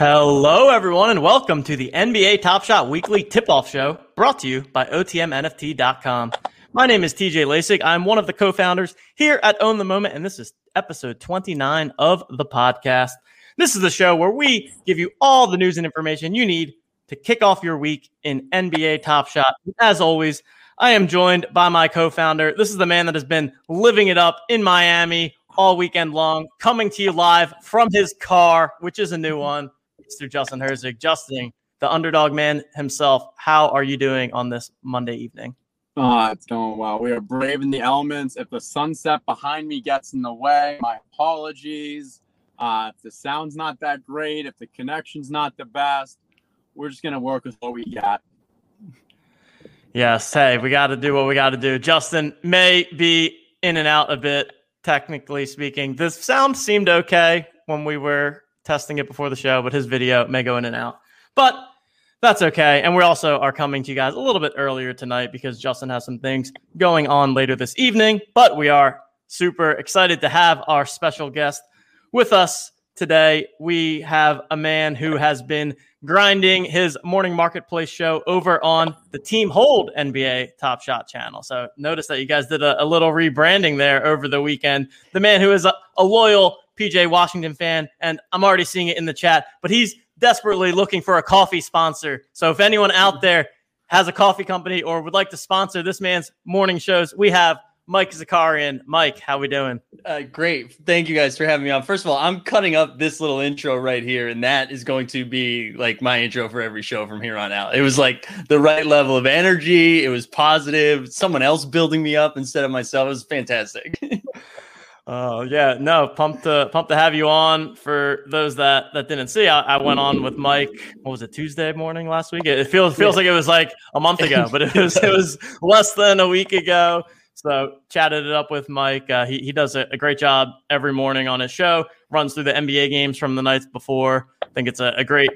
Hello, everyone, and welcome to the NBA Top Shot Weekly Tip Off Show brought to you by OTMNFT.com. My name is TJ Lasik. I'm one of the co founders here at Own the Moment, and this is episode 29 of the podcast. This is the show where we give you all the news and information you need to kick off your week in NBA Top Shot. As always, I am joined by my co founder. This is the man that has been living it up in Miami all weekend long, coming to you live from his car, which is a new one. Mr. Justin Herzig. Justin, the underdog man himself, how are you doing on this Monday evening? Uh, it's going well. We are braving the elements. If the sunset behind me gets in the way, my apologies. Uh, if the sound's not that great, if the connection's not the best, we're just going to work with what we got. Yes. Hey, we got to do what we got to do. Justin may be in and out a bit, technically speaking. The sound seemed okay when we were testing it before the show, but his video may go in and out. But that's okay. And we also are coming to you guys a little bit earlier tonight because Justin has some things going on later this evening. But we are super excited to have our special guest with us today. We have a man who has been grinding his morning marketplace show over on the Team Hold NBA Top Shot channel. So notice that you guys did a, a little rebranding there over the weekend. The man who is a, a loyal PJ Washington fan, and I'm already seeing it in the chat, but he's desperately looking for a coffee sponsor. So if anyone out there has a coffee company or would like to sponsor this man's morning shows, we have Mike Zakarian. Mike, how we doing? Uh, great. Thank you guys for having me on. First of all, I'm cutting up this little intro right here, and that is going to be like my intro for every show from here on out. It was like the right level of energy. It was positive. Someone else building me up instead of myself. It was fantastic. Oh yeah, no, pumped to pumped to have you on. For those that that didn't see, I, I, went on with Mike. What was it Tuesday morning last week? It feels feels like it was like a month ago, but it was it was less than a week ago. So chatted it up with Mike. Uh, he he does a, a, great job every morning on his show. Runs through the NBA games from the nights before. I think it's a, a great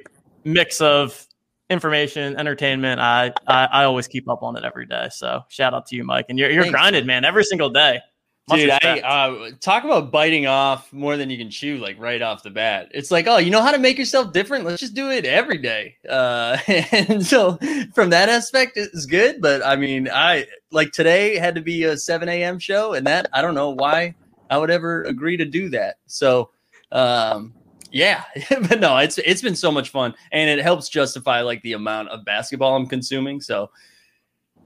mix of information, entertainment. I, I, I always keep up on it every day. So shout out to you, Mike. And you're you're Thanks, grinded, man, every single day. Dude, I uh, talk about biting off more than you can chew, like right off the bat. It's like, oh, you know how to make yourself different? Let's just do it every day. Uh, and so, from that aspect, it's good. But I mean, I like today had to be a 7 a.m. show, and that I don't know why I would ever agree to do that. So, um, yeah, but no, it's it's been so much fun, and it helps justify like the amount of basketball I'm consuming. So,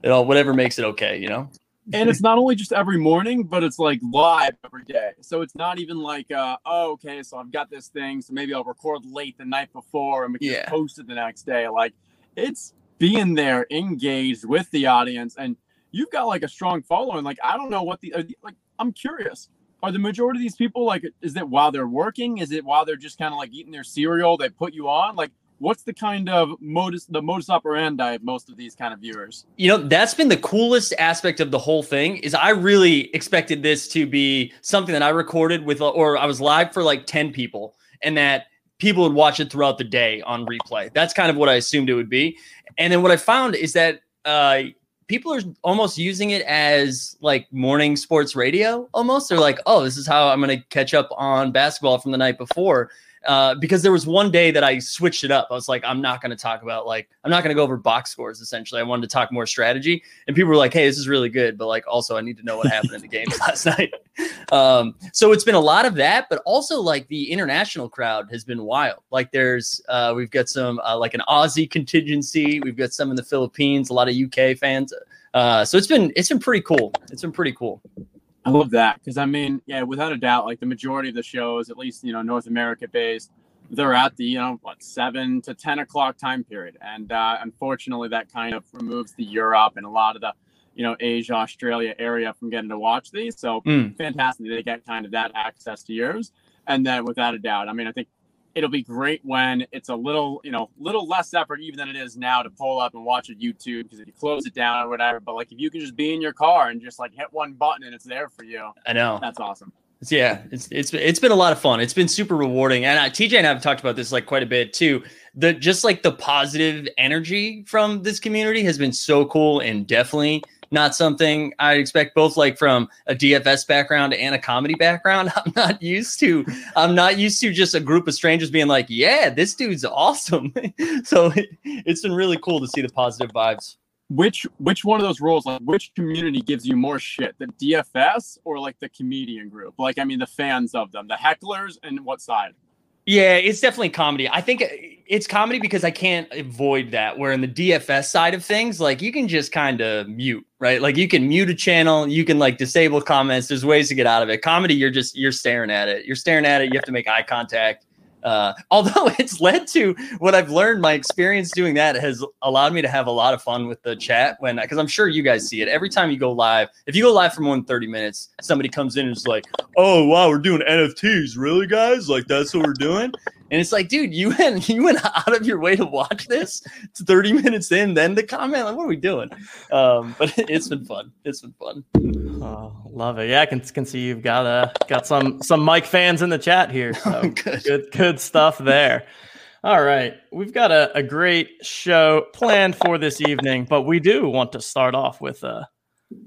you know, whatever makes it okay, you know and it's not only just every morning, but it's like live every day. So it's not even like, uh, oh, okay, so I've got this thing, so maybe I'll record late the night before and we can yeah. post it the next day. Like it's being there, engaged with the audience, and you've got like a strong following. Like I don't know what the uh, like. I'm curious. Are the majority of these people like? Is it while they're working? Is it while they're just kind of like eating their cereal? They put you on like what's the kind of modus the modus operandi of most of these kind of viewers? You know that's been the coolest aspect of the whole thing is i really expected this to be something that i recorded with or i was live for like 10 people and that people would watch it throughout the day on replay. That's kind of what i assumed it would be. And then what i found is that uh people are almost using it as like morning sports radio almost. They're like oh this is how i'm going to catch up on basketball from the night before uh, because there was one day that I switched it up. I was like, I'm not going to talk about like I'm not going to go over box scores. Essentially, I wanted to talk more strategy, and people were like, "Hey, this is really good," but like also I need to know what happened in the games last night. Um, so it's been a lot of that, but also like the international crowd has been wild. Like there's uh, we've got some uh, like an Aussie contingency, we've got some in the Philippines, a lot of UK fans. Uh, so it's been it's been pretty cool. It's been pretty cool. I love that because I mean, yeah, without a doubt, like the majority of the shows, at least you know North America based, they're at the you know what seven to ten o'clock time period, and uh, unfortunately, that kind of removes the Europe and a lot of the you know Asia, Australia area from getting to watch these. So mm. fantastic they get kind of that access to yours, and then without a doubt, I mean, I think it'll be great when it's a little, you know, little less effort even than it is now to pull up and watch it YouTube because if you close it down or whatever, but like if you can just be in your car and just like hit one button and it's there for you. I know. That's awesome. Yeah, it's it's it's been a lot of fun. It's been super rewarding, and uh, TJ and I have talked about this like quite a bit too. The just like the positive energy from this community has been so cool, and definitely not something I expect both like from a DFS background and a comedy background. I'm not used to I'm not used to just a group of strangers being like, "Yeah, this dude's awesome." so it, it's been really cool to see the positive vibes. Which which one of those roles, like which community gives you more shit, the DFS or like the comedian group? Like, I mean, the fans of them, the hecklers, and what side? Yeah, it's definitely comedy. I think it's comedy because I can't avoid that. Where in the DFS side of things, like you can just kind of mute, right? Like you can mute a channel, you can like disable comments. There's ways to get out of it. Comedy, you're just you're staring at it. You're staring at it. You have to make eye contact. Uh, although it's led to what I've learned, my experience doing that has allowed me to have a lot of fun with the chat when, because I'm sure you guys see it every time you go live. If you go live for more than 30 minutes, somebody comes in and is like, "Oh wow, we're doing NFTs, really, guys? Like that's what we're doing." And it's like, dude, you went you went out of your way to watch this. It's 30 minutes in, then the comment. Like, what are we doing? Um, but it's been fun. It's been fun. Oh, love it. Yeah, I can, can see you've got uh got some some Mike fans in the chat here. So good. good good stuff there. All right. We've got a, a great show planned for this evening, but we do want to start off with a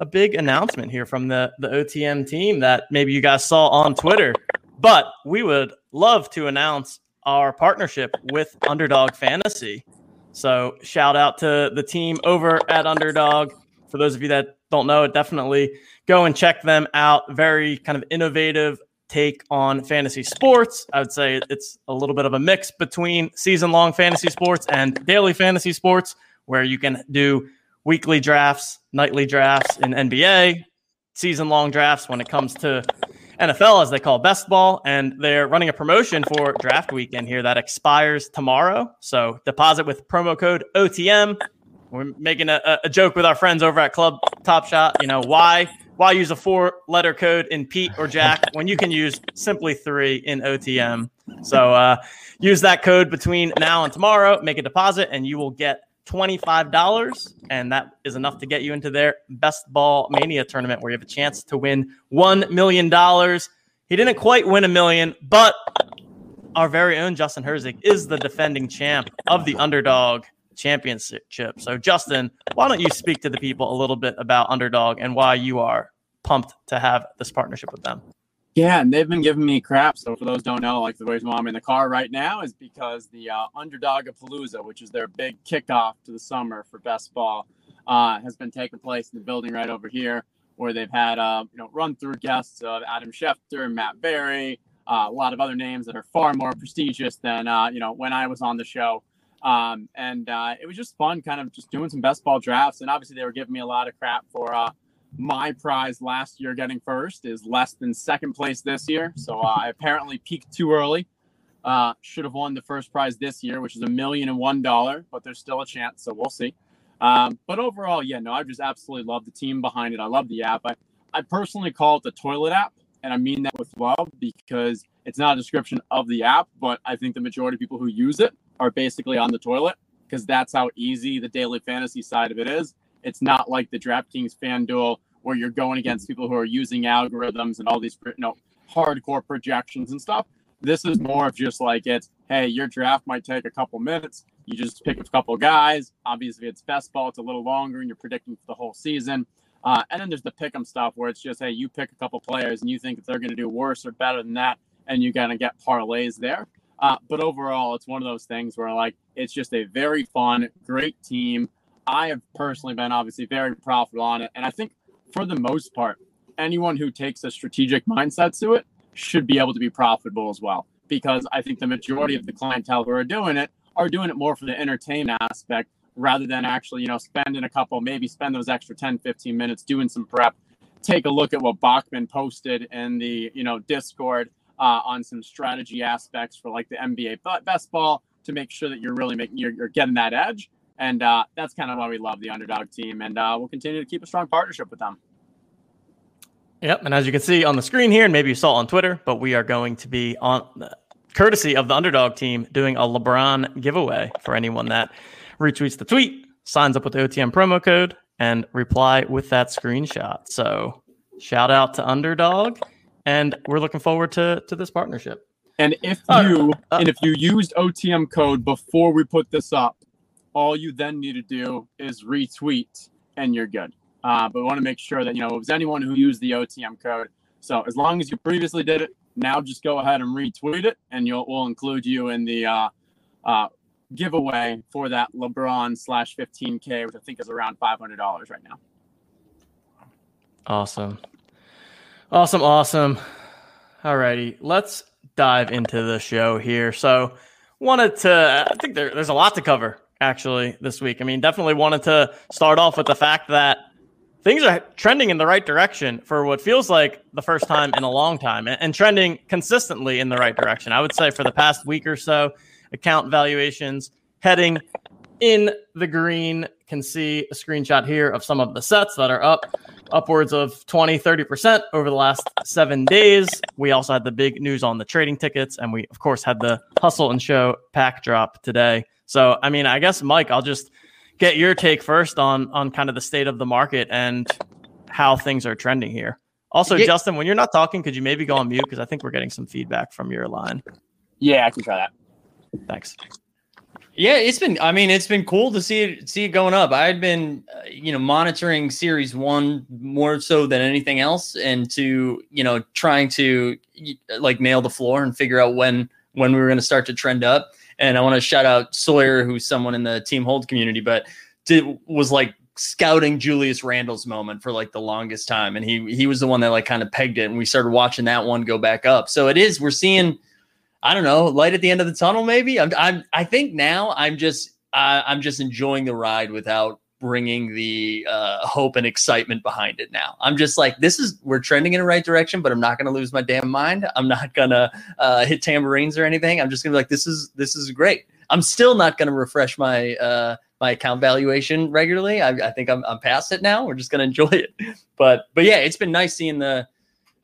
a big announcement here from the, the OTM team that maybe you guys saw on Twitter. But we would love to announce our partnership with Underdog Fantasy. So shout out to the team over at Underdog. For those of you that don't know it, definitely go and check them out. Very kind of innovative take on fantasy sports. I would say it's a little bit of a mix between season long fantasy sports and daily fantasy sports, where you can do weekly drafts, nightly drafts in NBA, season long drafts when it comes to NFL, as they call best ball, and they're running a promotion for draft weekend here that expires tomorrow. So deposit with promo code OTM. We're making a, a joke with our friends over at Club Top Shot. You know why? Why use a four-letter code in Pete or Jack when you can use simply three in OTM? So uh, use that code between now and tomorrow. Make a deposit, and you will get $25, and that is enough to get you into their Best Ball Mania tournament where you have a chance to win $1 million. He didn't quite win a million, but our very own Justin Herzig is the defending champ of the underdog championship. So, Justin, why don't you speak to the people a little bit about underdog and why you are pumped to have this partnership with them? Yeah, and they've been giving me crap. So for those don't know, like the reason why I'm in the car right now is because the uh, Underdog of Palooza, which is their big kickoff to the summer for best ball, uh, has been taking place in the building right over here, where they've had uh, you know run through guests of Adam Schefter, Matt Berry, uh, a lot of other names that are far more prestigious than uh, you know when I was on the show. Um, and uh, it was just fun, kind of just doing some best ball drafts. And obviously, they were giving me a lot of crap for uh, my prize last year getting first is less than second place this year. So uh, I apparently peaked too early. Uh, should have won the first prize this year, which is a million and one dollar, but there's still a chance. So we'll see. Um, but overall, yeah, no, I just absolutely love the team behind it. I love the app. I, I personally call it the toilet app. And I mean that with love because it's not a description of the app, but I think the majority of people who use it are basically on the toilet because that's how easy the daily fantasy side of it is. It's not like the DraftKings FanDuel where you're going against people who are using algorithms and all these you know hardcore projections and stuff. This is more of just like it's hey, your draft might take a couple minutes. You just pick a couple guys. Obviously, it's best ball. It's a little longer, and you're predicting for the whole season. Uh, and then there's the pick'em stuff where it's just hey, you pick a couple players and you think that they're going to do worse or better than that, and you're going to get parlays there. Uh, but overall, it's one of those things where like it's just a very fun, great team. I have personally been obviously very profitable on it. And I think for the most part, anyone who takes a strategic mindset to it should be able to be profitable as well. Because I think the majority of the clientele who are doing it are doing it more for the entertainment aspect rather than actually, you know, spending a couple, maybe spend those extra 10, 15 minutes doing some prep. Take a look at what Bachman posted in the, you know, Discord uh, on some strategy aspects for like the NBA best ball to make sure that you're really making, you're, you're getting that edge and uh, that's kind of why we love the underdog team. And uh, we'll continue to keep a strong partnership with them. Yep. And as you can see on the screen here, and maybe you saw on Twitter, but we are going to be on courtesy of the underdog team doing a LeBron giveaway for anyone that retweets the tweet, signs up with the OTM promo code, and reply with that screenshot. So shout out to underdog. And we're looking forward to, to this partnership. And if you uh, and if you used OTM code before we put this up, all you then need to do is retweet and you're good. Uh, but we want to make sure that you know it was anyone who used the OTM code. So as long as you previously did it, now just go ahead and retweet it, and you'll we'll include you in the uh, uh, giveaway for that LeBron slash 15K, which I think is around $500 right now. Awesome. Awesome. Awesome. All righty. Let's dive into the show here. So, wanted to, I think there, there's a lot to cover actually this week. I mean, definitely wanted to start off with the fact that things are trending in the right direction for what feels like the first time in a long time and, trending consistently in the right direction. I would say for the past week or so, account valuations heading in the green. Can see a screenshot here of some of the sets that are up upwards of 20, 30% over the last seven days. We also had the big news on the trading tickets, and we, of course, had the hustle and show pack drop today. So, I mean, I guess, Mike, I'll just get your take first on on kind of the state of the market and how things are trending here. Also, yeah. Justin, when you're not talking, could you maybe go on mute because I think we're getting some feedback from your line. Yeah, I can try that. Thanks. Yeah, it's been. I mean, it's been cool to see it see it going up. I had been, uh, you know, monitoring Series One more so than anything else, and to you know, trying to like nail the floor and figure out when when we were going to start to trend up. And I want to shout out Sawyer, who's someone in the Team Hold community, but did, was like scouting Julius Randle's moment for like the longest time, and he he was the one that like kind of pegged it, and we started watching that one go back up. So it is. We're seeing I don't know, light at the end of the tunnel. Maybe I'm. I'm. I think now I'm just. Uh, I'm just enjoying the ride without bringing the uh, hope and excitement behind it. Now I'm just like, this is we're trending in the right direction, but I'm not going to lose my damn mind. I'm not gonna uh, hit tambourines or anything. I'm just gonna be like, this is this is great. I'm still not going to refresh my uh, my account valuation regularly. I, I think I'm, I'm past it now. We're just going to enjoy it. But but yeah, it's been nice seeing the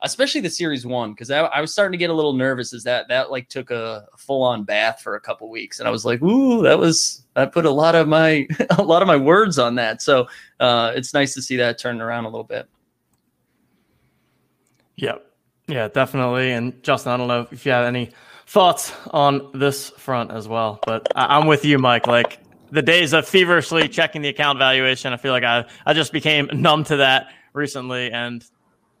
especially the series one because I, I, was starting to get a little nervous as that that like took a full on bath for a couple weeks. And i was like ooh that was i put a lot of my a lot of my words on that. So uh, it's nice to see that turn around a little bit. Yep. Yeah definitely. And justin i don't know if you have any thoughts on this front as well but I, i'm with you mike. Like the days of feverishly checking the account valuation i feel like i i just became numb to that recently. And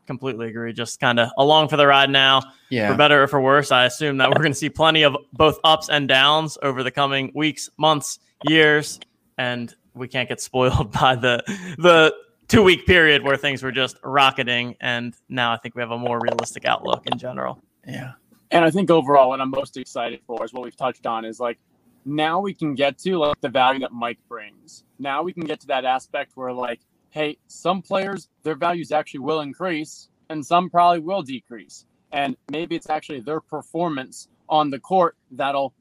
completely agree. Just kind of along for the ride now. Yeah. For better or for worse, I assume that we're going to see plenty of both ups and downs over the coming weeks, months, years, and we can't get spoiled by the the two week period where things were just rocketing. And now I think we have a more realistic outlook in general. Yeah. And I think overall, what I'm most excited for is what we've touched on is like now we can get to like the value that Mike brings. Now we can get to that aspect where like hey, some players, their values actually will increase and some probably will decrease. And maybe it's actually their performance on the court that'll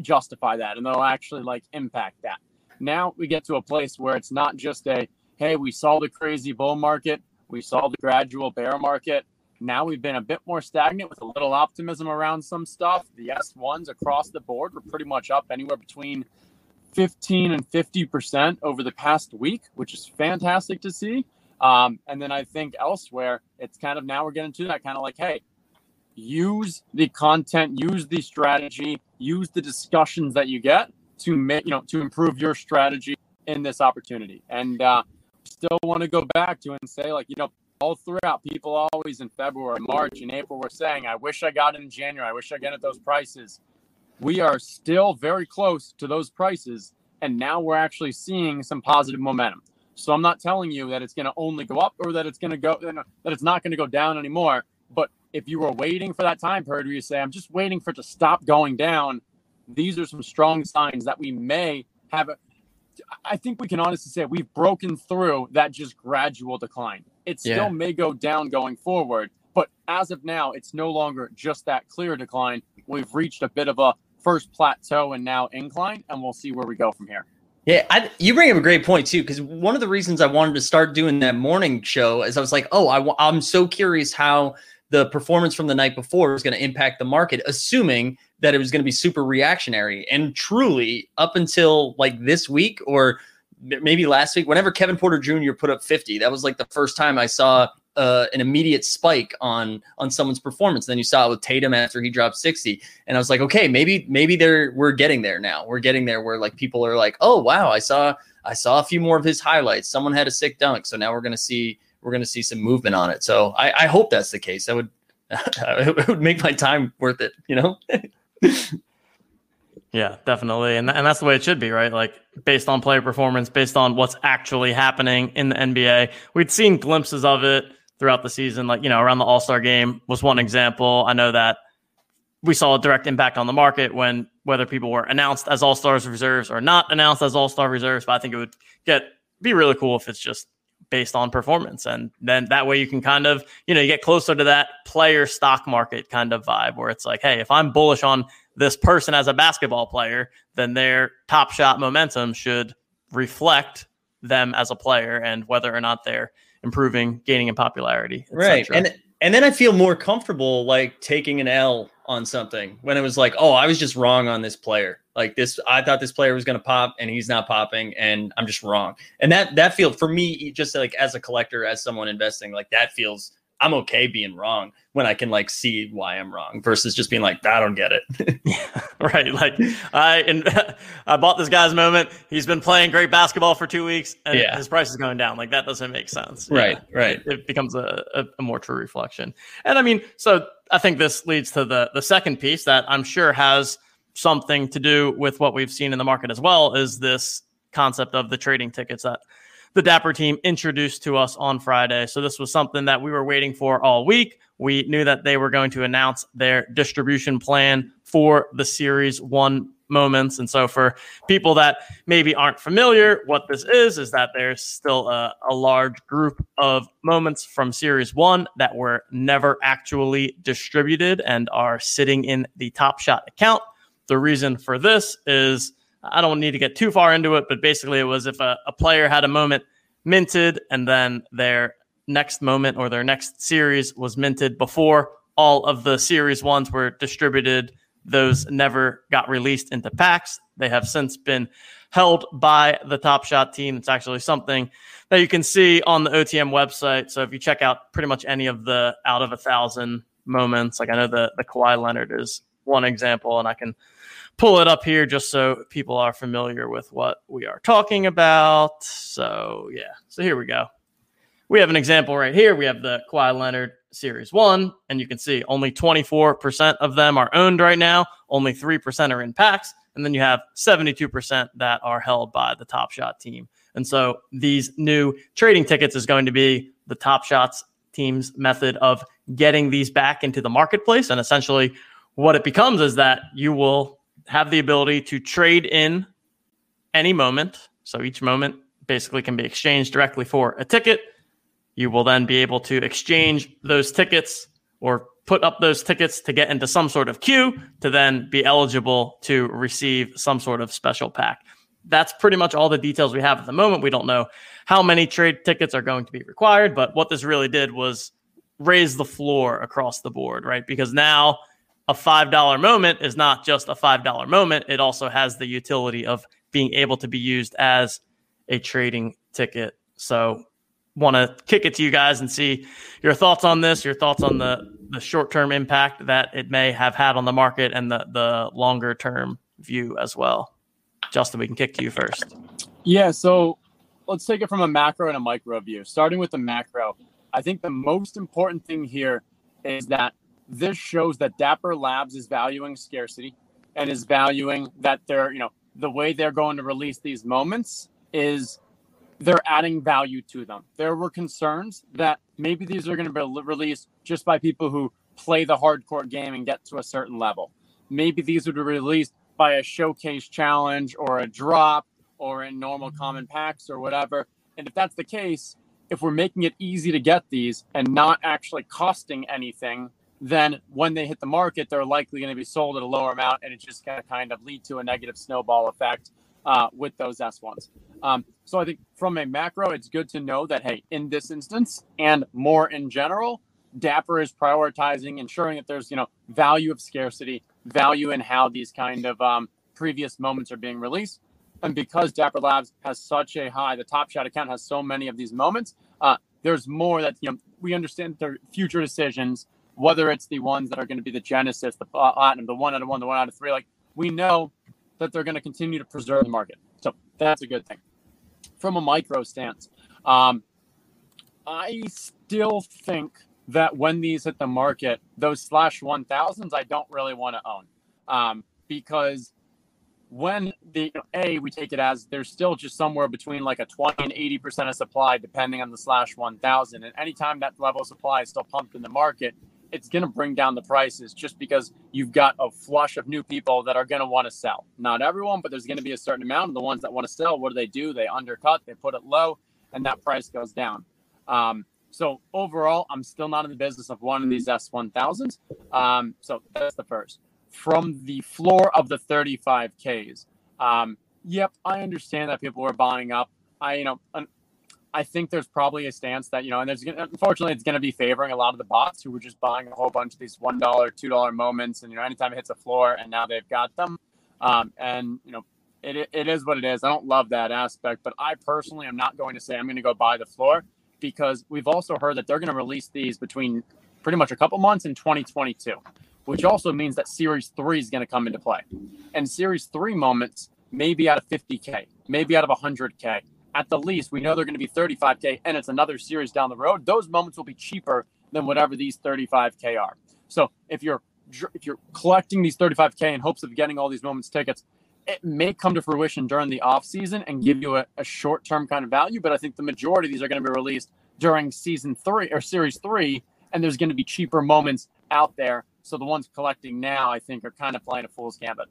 justify that and that'll actually like impact that. Now we get to a place where it's not just a, hey, we saw the crazy bull market, we saw the gradual bear market. Now we've been a bit more stagnant with a little optimism around some stuff. The S1s across the board were pretty much up anywhere between 15 and 50% over the past week, which is fantastic to see. Um, and then I think elsewhere, it's kind of now we're getting to that kind of like, hey, use the content, use the strategy, use the discussions that you get to make, you know, to improve your strategy in this opportunity. And uh, still want to go back to and say, like, you know, all throughout, people always in February, March, and April were saying, I wish I got in January. I wish I got at those prices we are still very close to those prices. And now we're actually seeing some positive momentum. So I'm not telling you that it's going to only go up or that it's going to go, that it's not going to go down anymore. But if you were waiting for that time period where you say, I'm just waiting for it to stop going down, these are some strong signs that we may have. A, I think we can honestly say we've broken through that just gradual decline. It still yeah. may go down going forward, but as of now, it's no longer just that clear decline. We've reached a bit of a first plateau and now incline, and we'll see where we go from here. Yeah, I, you bring up a great point too, because one of the reasons I wanted to start doing that morning show is I was like, oh, I, I'm so curious how the performance from the night before is going to impact the market, assuming that it was going to be super reactionary. And truly, up until like this week or maybe last week, whenever Kevin Porter Jr. put up 50, that was like the first time I saw uh, an immediate spike on on someone's performance. Then you saw it with Tatum after he dropped 60, and I was like, okay, maybe maybe they're we're getting there now. We're getting there where like people are like, oh wow, I saw I saw a few more of his highlights. Someone had a sick dunk, so now we're gonna see we're gonna see some movement on it. So I, I hope that's the case. That would it would make my time worth it, you know. Yeah, definitely. And, and that's the way it should be, right? Like based on player performance, based on what's actually happening in the NBA. We'd seen glimpses of it throughout the season, like, you know, around the All Star game was one example. I know that we saw a direct impact on the market when whether people were announced as All Stars reserves or not announced as All Star reserves. But I think it would get be really cool if it's just based on performance. And then that way you can kind of, you know, you get closer to that player stock market kind of vibe where it's like, hey, if I'm bullish on this person as a basketball player, then their top shot momentum should reflect them as a player and whether or not they're improving, gaining in popularity. Right. And and then I feel more comfortable like taking an L on something when it was like, oh, I was just wrong on this player. Like this, I thought this player was going to pop, and he's not popping, and I'm just wrong. And that that feels for me, just like as a collector, as someone investing, like that feels I'm okay being wrong when I can like see why I'm wrong versus just being like, I don't get it. yeah, right. Like I and I bought this guy's moment. He's been playing great basketball for two weeks and yeah. his price is going down. Like that doesn't make sense. Right. Yeah. Right. It, it becomes a, a, a, more true reflection. And I mean, so I think this leads to the the second piece that I'm sure has something to do with what we've seen in the market as well is this concept of the trading tickets that the Dapper team introduced to us on Friday. So this was something that we were waiting for all week. We knew that they were going to announce their distribution plan for the Series 1 moments. And so, for people that maybe aren't familiar, what this is is that there's still a, a, large group of moments from Series 1 that were never actually distributed and are sitting in the Top Shot account. The reason for this is I don't need to get too far into it, but basically it was if a, a player had a moment minted and then their next moment or their next series was minted before all of the series ones were distributed. Those never got released into packs. They have since been held by the Top Shot team. It's actually something that you can see on the OTM website. So if you check out pretty much any of the out of a thousand moments, like I know the the Kawhi Leonard is one example, and I can pull it up here just so people are familiar with what we are talking about. So, yeah. So here we go. We have an example right here. We have the Kawhi Leonard Series 1, and you can see only 24% of them are owned right now. Only 3% are in packs. And then you have 72% that are held by the Top Shot team. And so these new trading tickets is going to be the Top Shots team's method of getting these back into the marketplace. And essentially, what it becomes is that you will have the ability to trade in any moment. So each moment basically can be exchanged directly for a ticket. You will then be able to exchange those tickets or put up those tickets to get into some sort of queue to then be eligible to receive some sort of special pack. That's pretty much all the details we have at the moment. We don't know how many trade tickets are going to be required, but what this really did was raise the floor across the board, right? Because now a $5 moment is not just a $5 moment, it also has the utility of being able to be used as a trading ticket. So, want to kick it to you guys and see your thoughts on this, your thoughts on the, the short term impact that it may have had on the market and the, the longer term view as well. Justin, we can kick to you first. Yeah. So, let's take it from a macro and a micro view. Starting with the macro, I think the most important thing here is that this shows that Dapper Labs is valuing scarcity and is valuing that they're, you know, the way they're going to release these moments is they're adding value to them. There were concerns that maybe these are going to be released just by people who play the hardcore game and get to a certain level. Maybe these would be released by a showcase challenge or a drop or in normal common packs or whatever. And if that's the case, if we're making it easy to get these and not actually costing anything, then when they hit the market, they're likely going to be sold at a lower amount, and it's just going to kind of lead to a negative snowball effect uh, with those S1s. Um, so I think from a macro, it's good to know that, hey, in this instance and more in general, Dapper is prioritizing ensuring that there's, you know, value of scarcity, value in how these kind of um, previous moments are being released. And because Dapper Labs has such a high, the Top Shot account has so many of these moments. Uh, there's more that you know. We understand their future decisions, whether it's the ones that are going to be the Genesis, the Platinum, the one out of one, the one out of three. Like we know that they're going to continue to preserve the market, so that's a good thing. From a micro stance, um, I still think that when these hit the market, those slash one thousands, I don't really want to own um, because when the a we take it as there's still just somewhere between like a 20 and 80 percent of supply depending on the slash 1000 and anytime that level of supply is still pumped in the market it's going to bring down the prices just because you've got a flush of new people that are going to want to sell. Not everyone but there's going to be a certain amount of the ones that want to sell. What do they do? They undercut they put it low and that price goes down. Um, so overall i'm still not in the business of one of these s1000s um, so that's the first. From the floor of the 35Ks. Um, yep, I understand that people were buying up. I, you know, I think there's probably a stance that, you know, and there's unfortunately it's going to be favoring a lot of the bots who were just buying a whole bunch of these $1, $2 moments. And, you know, anytime it hits a floor and now they've got them. Um, and, you know, it, it is what it is. I don't love that aspect, but I personally am not going to say I'm going to go buy the floor because we've also heard that they're going to release these between pretty much a couple months in 2022 which also means that Series 3 is going to come into play. And Series 3 moments may be out of 50K, maybe out of 100K. At the least, we know they're going to be 35K, and it's another series down the road. Those moments will be cheaper than whatever these 35K are. So if you're if you're collecting these 35K in hopes of getting all these moments tickets, it may come to fruition during the off season and give you a, a short term kind of value. But I think the majority of these are going to be released during season three or series three, and there's going to be cheaper moments out there so the ones collecting now, I think, are kind of playing a fool's gambit.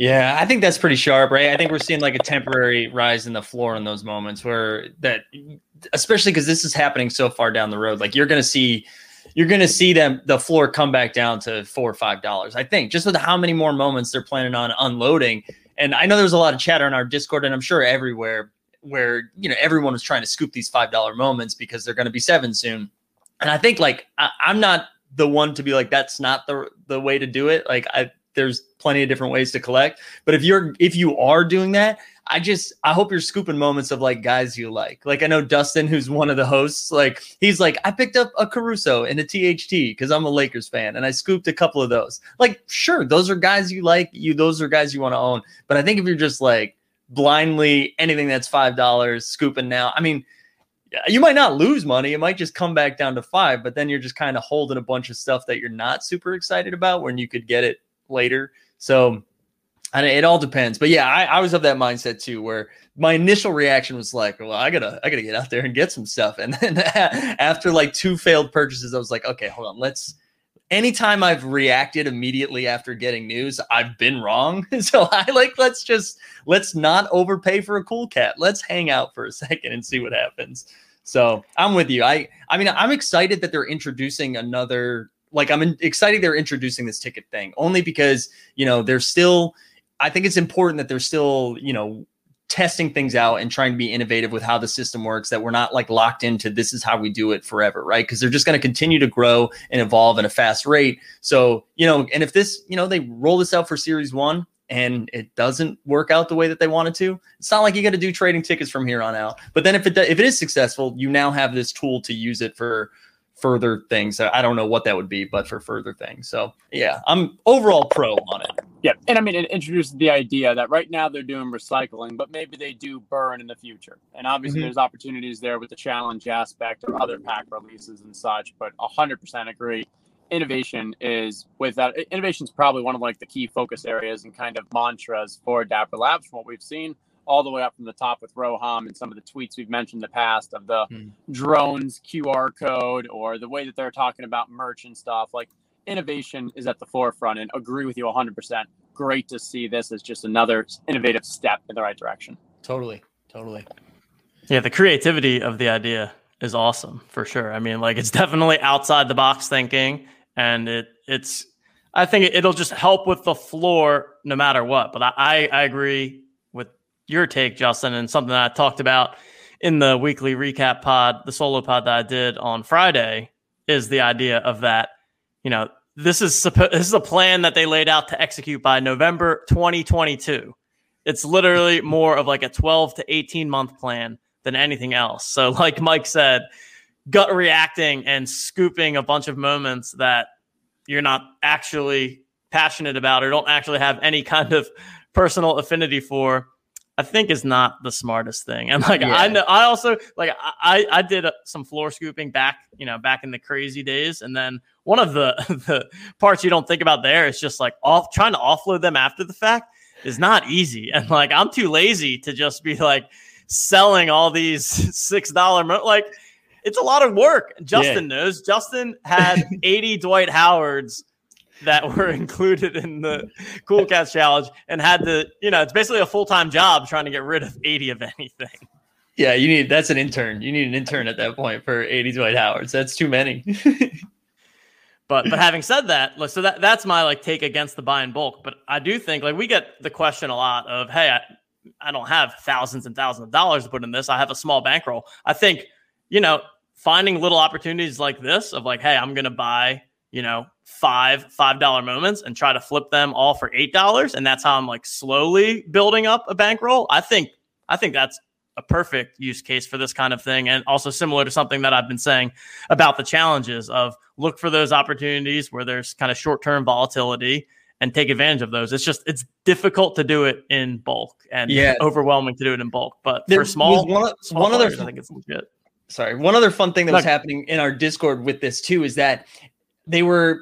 Yeah, I think that's pretty sharp, right? I think we're seeing like a temporary rise in the floor in those moments where that, especially because this is happening so far down the road. Like you're going to see, you're going to see them the floor come back down to four or five dollars. I think just with how many more moments they're planning on unloading. And I know there's a lot of chatter in our Discord, and I'm sure everywhere where you know everyone was trying to scoop these five dollar moments because they're going to be seven soon. And I think like I, I'm not the one to be like that's not the the way to do it. Like I there's plenty of different ways to collect. But if you're if you are doing that, I just I hope you're scooping moments of like guys you like. Like I know Dustin, who's one of the hosts, like he's like, I picked up a Caruso and a THT because I'm a Lakers fan, and I scooped a couple of those. Like, sure, those are guys you like, you those are guys you want to own. But I think if you're just like blindly anything that's five dollars scooping now, I mean, you might not lose money. It might just come back down to five, but then you're just kind of holding a bunch of stuff that you're not super excited about when you could get it later. So and it all depends. But yeah, I, I was of that mindset too, where my initial reaction was like, well, I gotta, I gotta get out there and get some stuff. And then after like two failed purchases, I was like, okay, hold on, let's anytime I've reacted immediately after getting news, I've been wrong. so I like let's just let's not overpay for a cool cat. Let's hang out for a second and see what happens. So I'm with you. I I mean I'm excited that they're introducing another like I'm excited they're introducing this ticket thing only because you know they're still I think it's important that they're still you know testing things out and trying to be innovative with how the system works that we're not like locked into this is how we do it forever right? Because they're just going to continue to grow and evolve at a fast rate. So you know and if this you know they roll this out for series 1 and it doesn't work out the way that they wanted to it's not like you got to do trading tickets from here on out. But then if it if it is successful you now have this tool to use it for further things. I don't know what that would be, but for further things. So yeah, I'm overall pro on it. Yeah, and I mean, it introduces the idea that right now they're doing recycling, but maybe they do burn in the future. And obviously, mm-hmm. there's opportunities there with the challenge aspect or other pack releases and such. But 100% agree. Innovation is without innovation is probably one of like the key focus areas and kind of mantras for Dapper Labs from what we've seen all the way up from the top with Roham and some of the tweets we've mentioned in the past of the mm. drones QR code or the way that they're talking about merch and stuff. Like innovation is at the forefront and agree with you 100%. Great to see this as just another innovative step in the right direction. Totally. Totally. Yeah, the creativity of the idea is awesome for sure. I mean, like it's definitely outside the box thinking and it it's I think it'll just help with the floor no matter what. But I, I agree your take, Justin, and something that I talked about in the weekly recap pod, the solo pod that I did on Friday, is the idea of that. You know, this is this is a plan that they laid out to execute by November 2022. It's literally more of like a 12 to 18 month plan than anything else. So, like Mike said, gut reacting and scooping a bunch of moments that you're not actually passionate about or don't actually have any kind of personal affinity for I think is not the smartest thing. And like yeah. I know, I also like I I did uh, some floor scooping back, you know, back in the crazy days, and then one of the the parts you don't think about there is just like off trying to offload them after the fact is not easy. And like I'm too lazy to just be like selling all these six dollar mo- like it's a lot of work. Justin yeah. knows. Justin had 80 Dwight Howards that were included in the Cool Cats Challenge and had to, you know, it's basically a full time job trying to get rid of 80 of anything. Yeah, you need that's an intern. You need an intern at that point for 80 Dwight Howards. That's too many. but but having said that, so that that's my like take against the buy in bulk. But I do think like we get the question a lot of, hey, I, I don't have thousands and thousands of dollars to put in this. I have a small bankroll. I think, you know, finding little opportunities like this of like, hey, I'm gonna buy you know, five five dollar moments and try to flip them all for eight dollars, and that's how I'm like slowly building up a bankroll. I think I think that's a perfect use case for this kind of thing, and also similar to something that I've been saying about the challenges of look for those opportunities where there's kind of short term volatility and take advantage of those. It's just it's difficult to do it in bulk and yeah. overwhelming to do it in bulk. But there for small, one, small one players, other, I think it's legit. Sorry, one other fun thing that was happening in our Discord with this too is that they were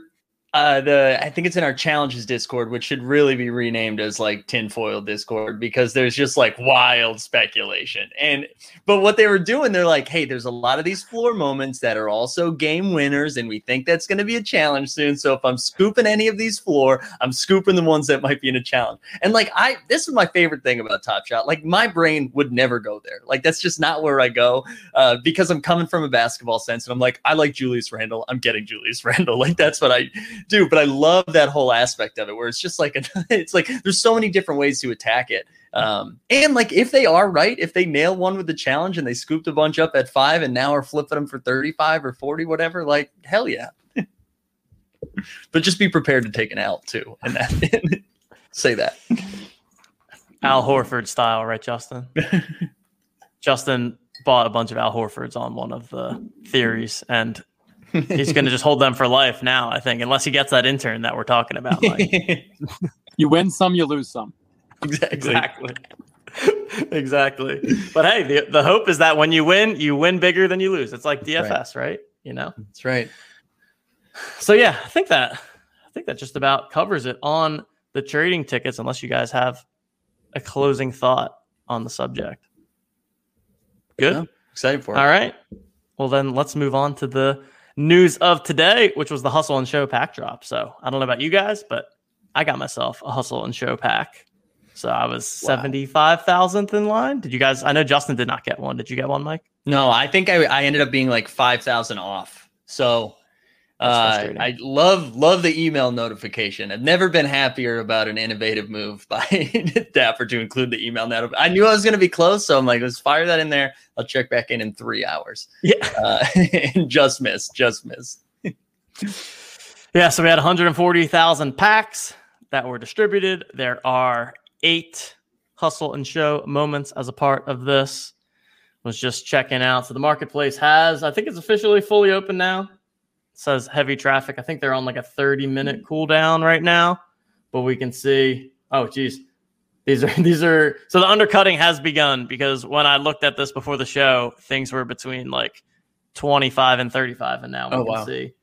uh the I think it's in our challenges Discord, which should really be renamed as like tinfoil Discord because there's just like wild speculation. And but what they were doing, they're like, hey, there's a lot of these floor moments that are also game winners, and we think that's gonna be a challenge soon. So if I'm scooping any of these floor, I'm scooping the ones that might be in a challenge. And like I this is my favorite thing about Top Shot. Like my brain would never go there. Like that's just not where I go. Uh, because I'm coming from a basketball sense and I'm like, I like Julius Randle I'm getting Julius Randle Like that's what I do. But I love that whole aspect of it where it's just like, a, it's like there's so many different ways to attack it. Um, and like if they are right, if they nail one with the challenge and they scooped a bunch up at five and now are flipping them for 35 or 40, whatever, like hell yeah. but just be prepared to take an L too. And that say that. Al Horford style, right, Justin? Justin bought a bunch of Al Horfords on one of the theories, and he's going to just hold them for life now. I think, unless he gets that intern that we're talking about. you win some, you lose some. Exactly. Exactly. exactly. But hey, the, the hope is that when you win, you win bigger than you lose. It's like DFS, right? right? You know, that's right. So yeah, I think that I think that just about covers it on the trading tickets. Unless you guys have a closing thought on the subject. Good. Yeah, excited for it. All right. Well, then let's move on to the news of today, which was the Hustle and Show pack drop. So I don't know about you guys, but I got myself a Hustle and Show pack. So I was wow. 75,000th in line. Did you guys? I know Justin did not get one. Did you get one, Mike? No, I think I, I ended up being like 5,000 off. So uh, I love love the email notification. I've never been happier about an innovative move by Dapper to include the email notification. I knew I was going to be close, so I'm like, let's fire that in there. I'll check back in in three hours. Yeah, uh, and just miss, just miss. yeah, so we had 140,000 packs that were distributed. There are eight hustle and show moments as a part of this. Was just checking out. So the marketplace has, I think it's officially fully open now says heavy traffic. I think they're on like a 30 minute cooldown right now, but we can see. Oh, geez, these are these are so the undercutting has begun because when I looked at this before the show, things were between like 25 and 35, and now we oh, can wow. see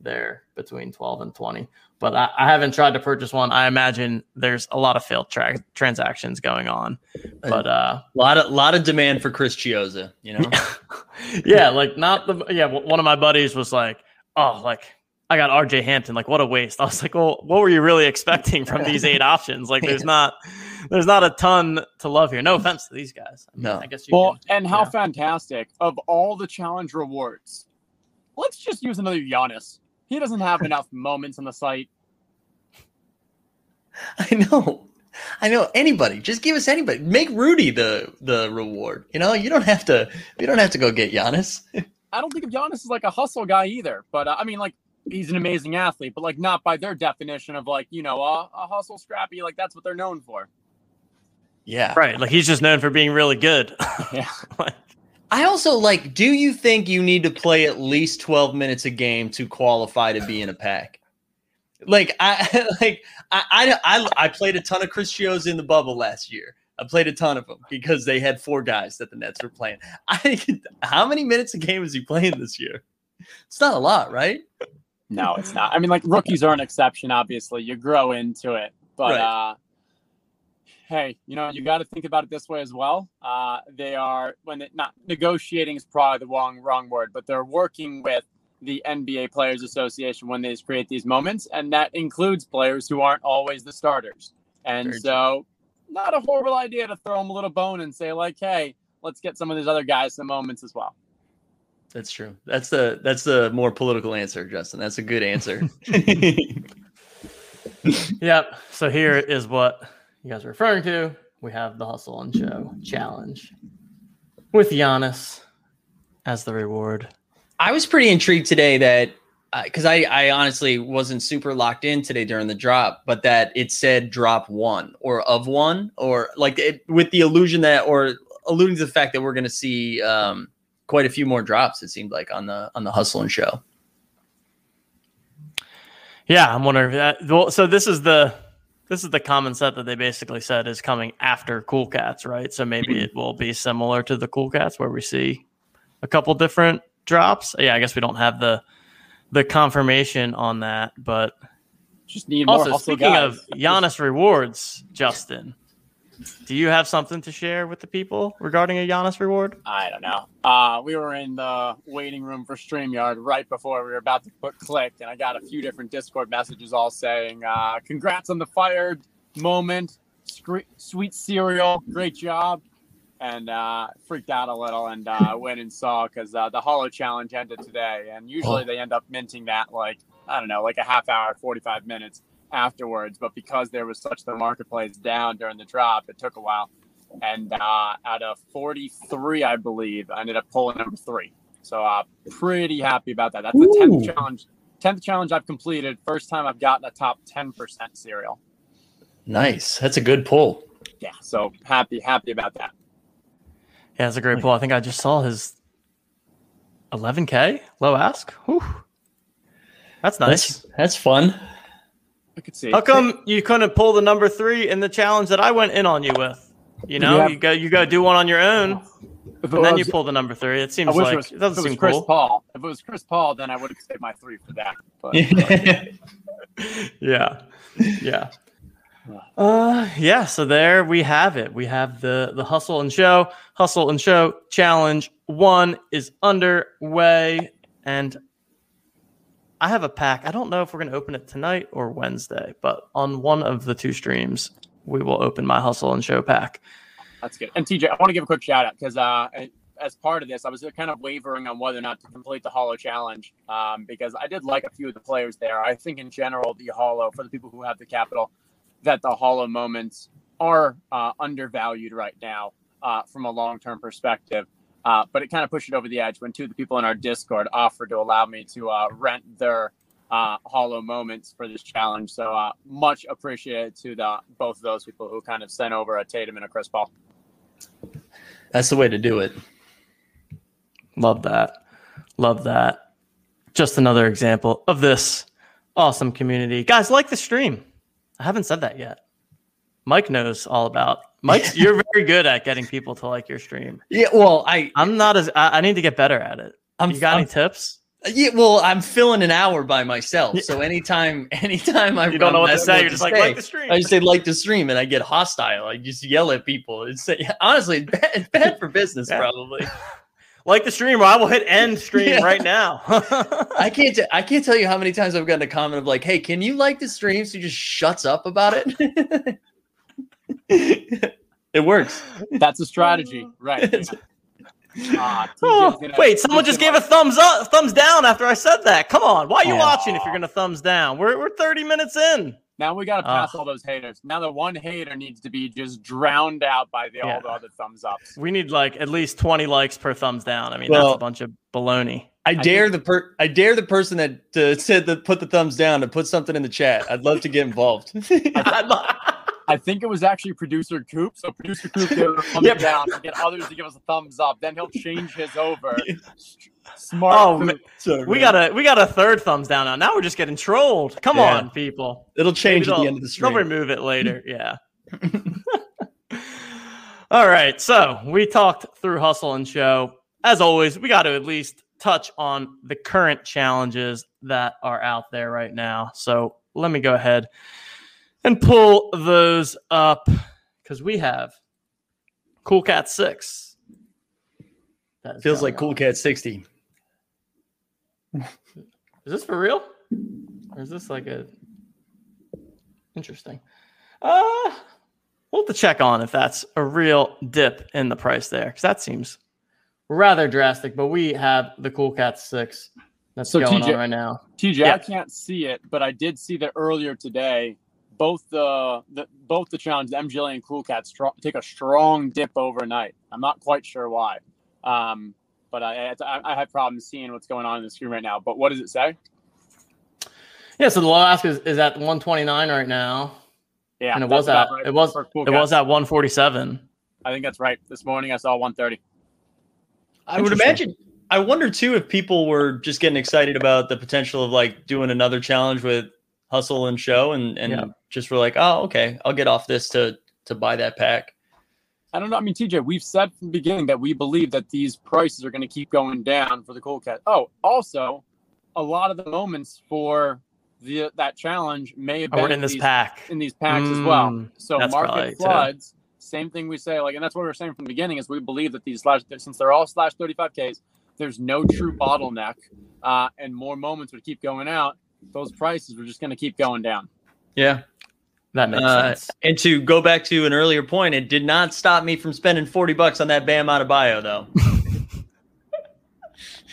they're between 12 and 20. But I, I, haven't tried to purchase one. I imagine there's a lot of failed tra- transactions going on. But uh, a lot of lot of demand for Chris Chiozza, you know. yeah, like not the yeah. One of my buddies was like, oh, like I got RJ Hampton. Like, what a waste. I was like, well, what were you really expecting from these eight options? Like, there's not, there's not a ton to love here. No offense to these guys. I mean, no, I guess. You well, can, and how yeah. fantastic of all the challenge rewards. Let's just use another Giannis. He doesn't have enough moments on the site. I know. I know anybody. Just give us anybody. Make Rudy the the reward. You know, you don't have to. You don't have to go get Giannis. I don't think of Giannis as like a hustle guy either. But uh, I mean, like he's an amazing athlete, but like not by their definition of like you know a, a hustle scrappy. Like that's what they're known for. Yeah. Right. Like he's just known for being really good. Yeah. Like, I also like, do you think you need to play at least 12 minutes a game to qualify to be in a pack? Like I like I I I, I played a ton of Chris Chiozza in the bubble last year. I played a ton of them because they had four guys that the Nets were playing. I how many minutes a game is he playing this year? It's not a lot, right? No, it's not. I mean, like rookies are an exception. Obviously, you grow into it, but Right. uh, hey, you know, you got to think about it this way as well. Uh, they are when it, not negotiating is probably the wrong wrong word, but they're working with the NBA Players Association when they create these moments, and that includes players who aren't always the starters. And Very so, not a horrible idea to throw them a little bone and say like, hey, let's get some of these other guys some moments as well. That's true. That's the that's the more political answer, Justin. That's a good answer. yep. So here is what you guys are referring to. We have the Hustle and Show challenge with Giannis as the reward. I was pretty intrigued today that because I, I honestly wasn't super locked in today during the drop, but that it said drop one or of one or like it, with the illusion that or alluding to the fact that we're going to see um, quite a few more drops. It seemed like on the on the hustle and show. Yeah, I'm wondering if that. Well, so this is the this is the common set that they basically said is coming after Cool Cats, right? So maybe it will be similar to the Cool Cats where we see a couple different drops. Yeah, I guess we don't have the the confirmation on that, but Just need more also speaking guys. of Giannis rewards, Justin, do you have something to share with the people regarding a Giannis reward? I don't know. Uh, we were in the waiting room for StreamYard right before we were about to put click, and I got a few different Discord messages all saying, uh, "Congrats on the fired moment, sweet serial, great job." And uh, freaked out a little and uh, went and saw because uh, the Holo Challenge ended today, and usually they end up minting that like I don't know, like a half hour, forty five minutes afterwards. But because there was such the marketplace down during the drop, it took a while and uh, out of 43, I believe, I ended up pulling number three. So uh, pretty happy about that. That's the tenth challenge. Tenth challenge I've completed. First time I've gotten a top ten percent serial. Nice. That's a good pull. Yeah, so happy, happy about that. Yeah, it's a great pull. I think I just saw his 11k low ask. Whew. That's nice. That's that's fun. I could see. How come you couldn't pull the number three in the challenge that I went in on you with? You know, Yeah. you go you go do one on your own, If it and then was- you pull the number three. It seems like it was, it if doesn't it was seem Chris cool. Paul. If it was Chris Paul, then I would have saved my three for that. But yeah, yeah. Uh, yeah. So there we have it. We have the the hustle and show, hustle and show challenge one is underway, and I have a pack. I don't know if we're gonna open it tonight or Wednesday, but on one of the two streams, we will open my hustle and show pack. That's good. And TJ, I want to give a quick shout out because uh, as part of this, I was kind of wavering on whether or not to complete the Holo Challenge um, because I did like a few of the players there. I think in general, the Holo, for the people who have the capital, that the Holo moments are uh, undervalued right now uh, from a long term perspective. Uh, but it kind of pushed it over the edge when two of the people in our Discord offered to allow me to uh, rent their uh, holo moments for this challenge. So uh, much appreciated to the both of those people who kind of sent over a Tatum and a Chris Paul. That's the way to do it. Love that. Love that. Just another example of this awesome community. Guys, like the stream. I haven't said that yet. Mike knows all about. Mike, you're very good at getting people to like your stream. Yeah. Well, I I'm not as. I, I need to get better at it. I'm you got I'm- any tips? Yeah, well, I'm filling an hour by myself. So anytime, anytime I You don't know what to say. You're just like like the stream. I just say like the stream, and I get hostile. I just yell at people. It's honestly it's bad, it's bad for business, Yeah. probably. Like the stream, or I will hit end stream Yeah. right now. I can't. T- I can't tell you how many times I've gotten a comment of like, "Hey, can you like the stream?" So he just shuts up about it. it works. That's a strategy, right? yeah. Ah, Oh, gonna- wait, someone just gave gonna- a thumbs up, thumbs down after I said that. Come on, why are you Oh. watching if you're gonna thumbs down? We're we're 30 minutes in. Now we got to pass Ugh. all those haters. Now the one hater needs to be just drowned out by the, Yeah. all the other thumbs ups. We need like at least 20 likes per thumbs down. I mean, Well- that's a bunch of baloney. I dare the per. I dare the person that uh, said that put the thumbs down to put something in the chat. I'd love to get involved. I'd, lo- I think it was actually producer Coop. So producer Coop gave a thumbs Yep. down and get others to give us a thumbs up. Then he'll change his over. Smart. Oh, Coop. man. We got a we got a third thumbs down now. Now we're just getting trolled. Come Yeah. on, people. It'll change Maybe at the end of the stream. They'll remove it later. Yeah. All right. So we talked through hustle and show. As always, we got to at least touch on the current challenges that are out there right now. So let me go ahead and pull those up because we have Cool Cat Six. That is Feels going like Cool. Cat 60. Is this for real? Or is this like a interesting? Uh we'll have to check on if that's a real dip in the price there, because that seems rather drastic. But we have the Cool Cat Six that's So going TJ on right now. TJ, Yeah. I can't see it, but I did see that earlier today. Both the, the both the challenge, the MGLE and Cool Cats, stro- take a strong dip overnight. I'm not quite sure why, um, but I, I I have problems seeing what's going on in the screen right now. But what does it say? Yeah, so the low ask is, is at 129 right now. Yeah, And it was at- right it was- Cool It was at 147. I think that's right. This morning I saw 130. I would imagine. I wonder too if people were just getting excited about the potential of like doing another challenge with Hustle and Show, and and Yeah. Just were like, oh, okay, I'll get off this to to buy that pack. I don't know. I mean, TJ, we've said from the beginning that we believe that these prices are going to keep going down for the cool cat. Oh, also, a lot of the moments for the that challenge may have Oh, been in this these, pack. in these packs as well. Mm, So market too. floods. Same thing we say, like, and that's what we are saying from the beginning is we believe that these slash since they're all slash 35ks, there's no true bottleneck, uh, and more moments would keep going out. Those prices were just going to keep going down. Yeah. That makes Uh, sense. and to go back to an earlier point, it did not stop me from spending forty bucks on that Bam Adebayo though.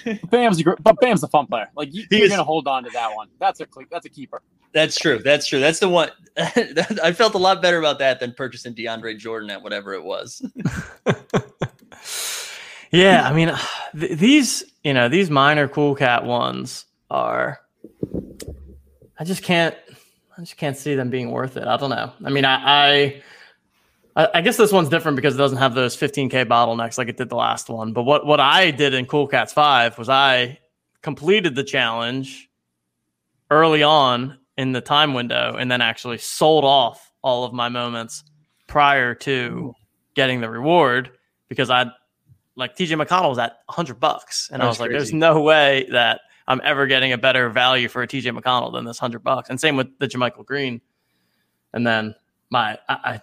Bam's a, but Bam's a fun player. Like you, you're is- going to hold on to that one. That's a cle- that's a keeper. That's true. That's true. That's the one. I felt a lot better about that than purchasing DeAndre Jordan at whatever it was. yeah, I mean, th- these you know these minor cool cat ones are. I just can't. I just can't see them being worth it. I don't know. I mean, I, I, I guess this one's different because it doesn't have those 15k bottlenecks like it did the last one. But what what I did in Cool Cats Five was I completed the challenge early on in the time window and then actually sold off all of my moments prior to getting the reward because I like TJ McConnell was at 100 bucks and I was like crazy. there's no way that I'm ever getting a better value for a TJ McConnell than this 100 bucks. And same with the JaMychal Green. And then my I, I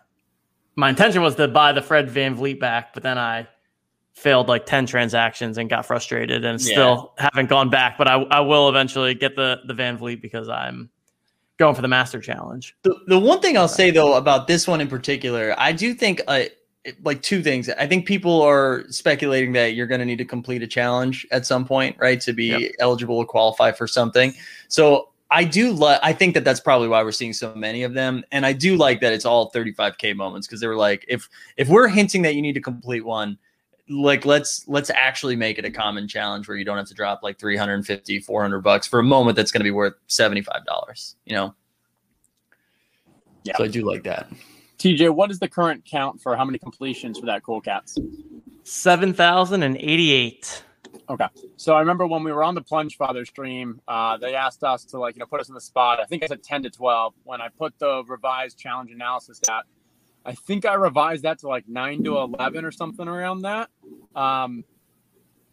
my intention was to buy the Fred VanVleet back but then I failed like 10 transactions and got frustrated and Yeah. still haven't gone back. But I, I will eventually get the the VanVleet because I'm going for the master challenge. The, the one thing I'll say though about this one in particular, I do think uh, it- like two things. I think people are speculating that you're going to need to complete a challenge at some point, right, to be Yep. eligible to qualify for something. So I do like. I think that that's probably why we're seeing so many of them, and I do like that it's all 35k moments because they were like, if if we're hinting that you need to complete one. Like let's let's actually make it a common challenge where you don't have to drop like 350 400 bucks for a moment that's going to be worth $75 you know Yeah. so I do like that. TJ, what is the current count for how many completions for that Cool Cats? 7088 Okay. So I remember when we were on the Plunge Father stream, uh, they asked us to like you know put us in the spot. I think I said ten to twelve when I put the revised challenge analysis at. I think I revised that to like nine to eleven or something around that. Um,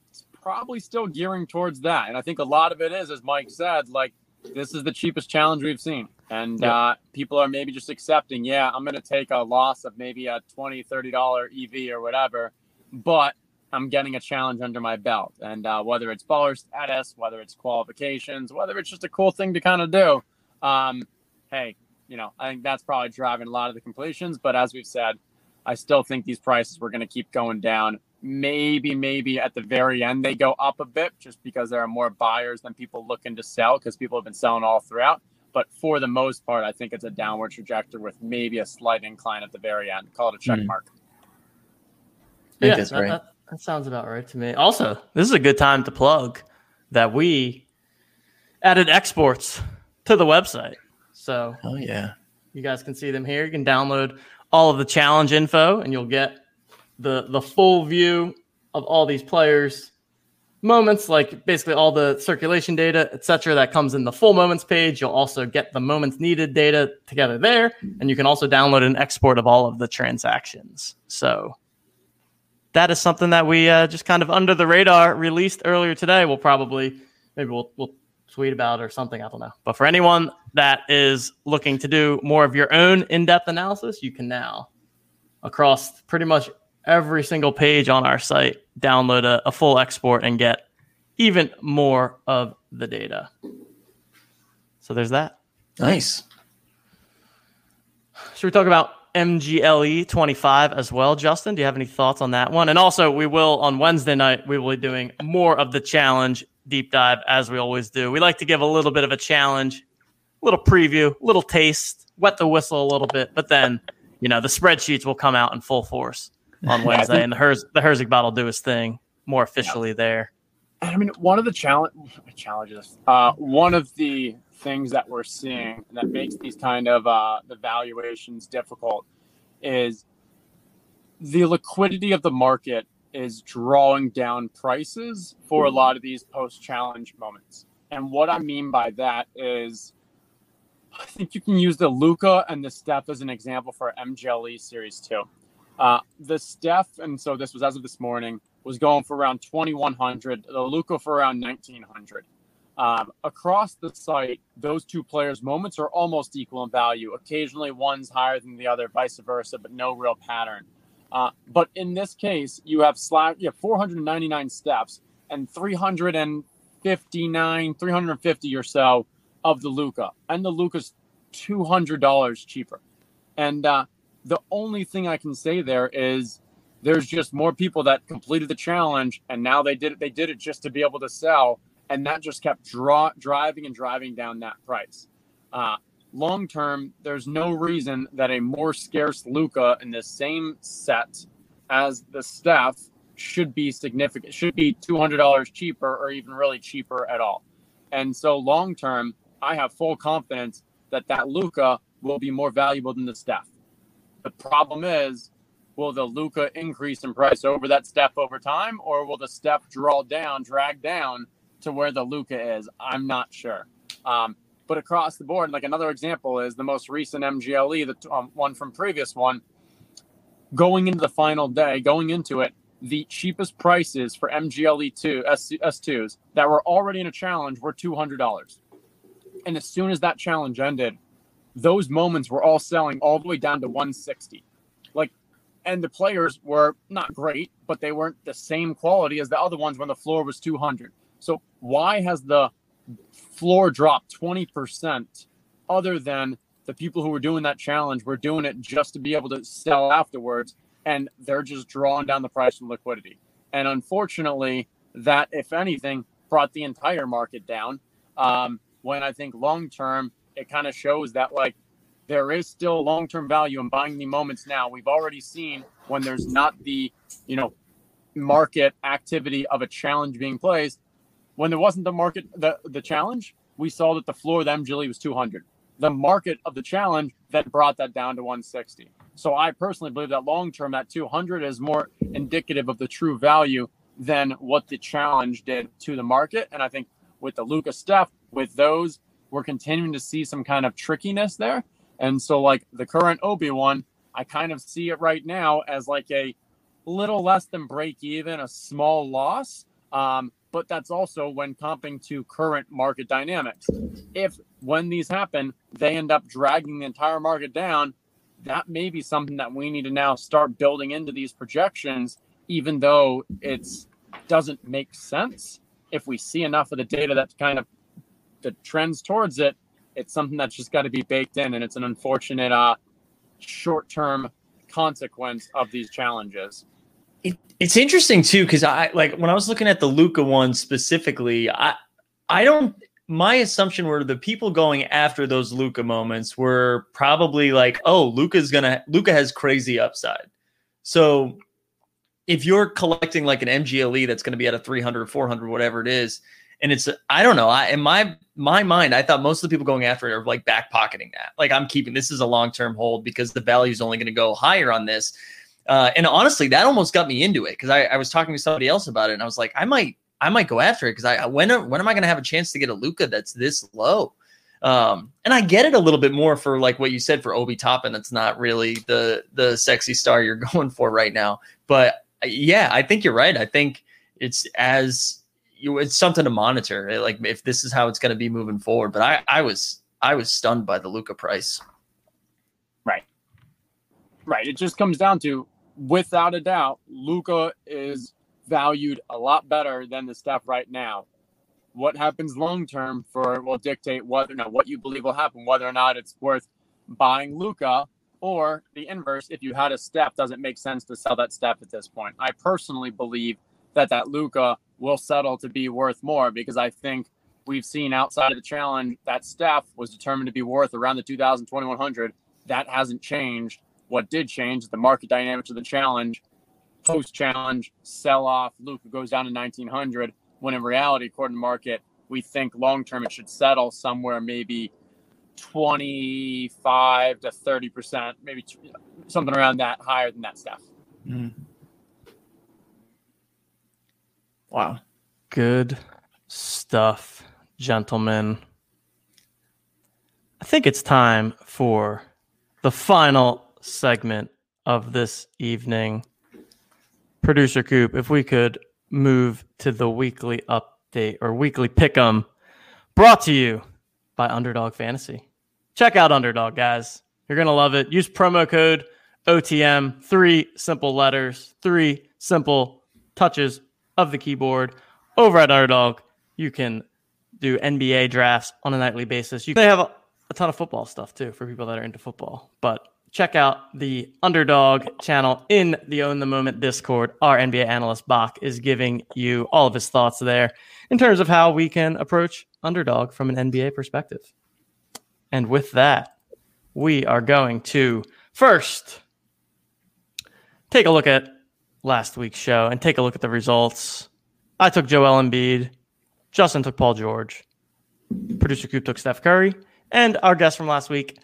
it's probably still gearing towards that, and I think a lot of it is, as Mike said, like this is the cheapest challenge we've seen, and Yep. uh, people are maybe just accepting. Yeah, I'm going to take a loss of maybe a 20 30 dollar EV or whatever, but I'm getting a challenge under my belt. And uh, whether it's baller status, whether it's qualifications, whether it's just a cool thing to kind of do, um, hey, you know, I think that's probably driving a lot of the completions. But as we've said, I still think these prices were going to keep going down. Maybe, maybe at the very end they go up a bit just because there are more buyers than people looking to sell because people have been selling all throughout. But for the most part, I think it's a downward trajectory with maybe a slight incline at the very end. Call it a check Mhm. mark. Yeah, that, right. that- that sounds about right to me. Also, this is a good time to plug that we added exports to the website. So Oh yeah. You guys can see them here. You can download all of the challenge info and you'll get the the full view of all these players moments like basically all the circulation data etc that comes in the full moments page. You'll also get the moments needed data together there and you can also download an export of all of the transactions. So that is something that we uh, just kind of under the radar released earlier today. We'll probably maybe we'll, we'll tweet about or something i don't know. But for anyone that is looking to do more of your own in-depth analysis you can now across pretty much every single page on our site, download a, a full export, and get even more of the data. So there's that. Nice. Should we talk about MGLE 25 as well, Justin? Do you have any thoughts on that one? And also, we will on Wednesday night, we will be doing more of the challenge deep dive as we always do. We like to give a little bit of a challenge, a little preview, a little taste, wet the whistle a little bit, but then, you know, the spreadsheets will come out in full force on Wednesday, and the Hers the Herzig bot will do his thing more officially yeah. there. I mean, one of the challenge challenges, uh, one of the things that we're seeing that makes these kind of uh, the valuations difficult is the liquidity of the market is drawing down prices for a lot of these post challenge moments. And what I mean by that is, I think you can use the Luka and the Steph as an example for MGLE Series 2. Uh, the Steph, and so this was as of this morning, was going for around 2,100. The Luka for around 1,900. Um, across the site, those two players' moments are almost equal in value. Occasionally, one's higher than the other, vice versa, but no real pattern. Uh, but in this case, you have slack, you have 499 steps and 359, 350 or so of the Luka, and the Luka's $200 cheaper. And uh, the only thing I can say there is there's just more people that completed the challenge and now they did it they did it just to be able to sell and that just kept draw, driving and driving down that price. Uh, long term, there's no reason that a more scarce Luka in the same set as the Steph should be significant, should be $200 cheaper or even really cheaper at all. And so long term, I have full confidence that that Luka will be more valuable than the Steph. The problem is, will the Luka increase in price over that Steph over time, or will the Steph draw down, drag down to where the Luka is? I'm not sure. Um, but across the board, like another example is the most recent MGLE, the um, one from previous one. Going into the final day, going into it, the cheapest prices for MGLE two S S2s that were already in a challenge were two hundred dollars. And as soon as that challenge ended, those moments were all selling all the way down to 160. Like, and the players were not great, but they weren't the same quality as the other ones when the floor was 200. So why has the floor dropped 20% other than the people who were doing that challenge were doing it just to be able to sell afterwards and they're just drawing down the price from liquidity. And unfortunately, that, if anything, brought the entire market down. Um, when I think long term, it kind of shows that like there is still long term value in buying the moments now. We've already seen when there's not the you know market activity of a challenge being placed. When there wasn't the market the the challenge, we saw that the floor of the MGLE was 200. The market of the challenge that brought that down to 160. So I personally believe that long term, that 200 is more indicative of the true value than what the challenge did to the market. And I think with the Lucas Steph, with those we're continuing to see some kind of trickiness there. And so, like the current Obi one, I kind of see it right now as like a little less than break even, a small loss. Um, but that's also when comping to current market dynamics. If when these happen, they end up dragging the entire market down, that may be something that we need to now start building into these projections, even though it's doesn't make sense. If we see enough of the data that kind of the trends towards it, it's something that's just got to be baked in, and it's an unfortunate uh, short-term consequence of these challenges. It, it's interesting too because I like when I was looking at the Luka one specifically. I I don't. My assumption were the people going after those Luka moments were probably like, oh, Luka's gonna Luka has crazy upside. So if you're collecting like an MGLE that's going to be at a 300, 400, whatever it is, And it's I don't know. I in my my mind, I thought most of the people going after it are like back pocketing that. Like I'm keeping this is a long term hold because the value is only going to go higher on this. Uh, and honestly, that almost got me into it because I, I was talking to somebody else about it, and I was like, I might I might go after it because I when when am I going to have a chance to get a Luka that's this low? Um, and I get it a little bit more for like what you said for Obi Toppin. That's not really the the sexy star you're going for right now. But yeah, I think you're right. I think it's as you it's something to monitor. Eh, like if this is how it's going to be moving forward. But I I was I was stunned by the Luka price. Right. Right. It just comes down to without a doubt, Luka is valued a lot better than the Steph right now what happens long term for will dictate whether you know, what you believe will happen, whether or not it's worth buying Luka or the inverse. If you had a Steph, does it make sense to sell that Steph at this point? I personally believe that that Luka will settle to be worth more because I think we've seen outside of the challenge that Steph was determined to be worth around the 2000 2100. That hasn't changed. What did change is the market dynamics of the challenge. Post challenge, sell off. Luka goes down to 1900 when in reality, according to market, we think long term it should settle somewhere maybe 25 to 30 percent, maybe something around that, higher than that stuff. Mm. Wow, good stuff, gentlemen. I think it's time for the final segment of this evening. Producer Coop, if we could move to the weekly update or weekly pick'em brought to you by Underdog Fantasy. Check out Underdog, guys. You're going to love it. Use promo code OTM, three simple letters, three simple touches of the keyboard. Over at Underdog, you can do NBA drafts on a nightly basis. You they have a, a ton of football stuff too for people that are into football. But check out the underdog channel in the Own the Moment Discord. Our NBA analyst Bach is giving you all of his thoughts there in terms of how we can approach underdog from an NBA perspective. And with that, we are going to first take a look at last week's show and take a look at the results. I took Joel Embiid, Justin took Paul George, producer Coop took Steph Curry, and our guest from last week,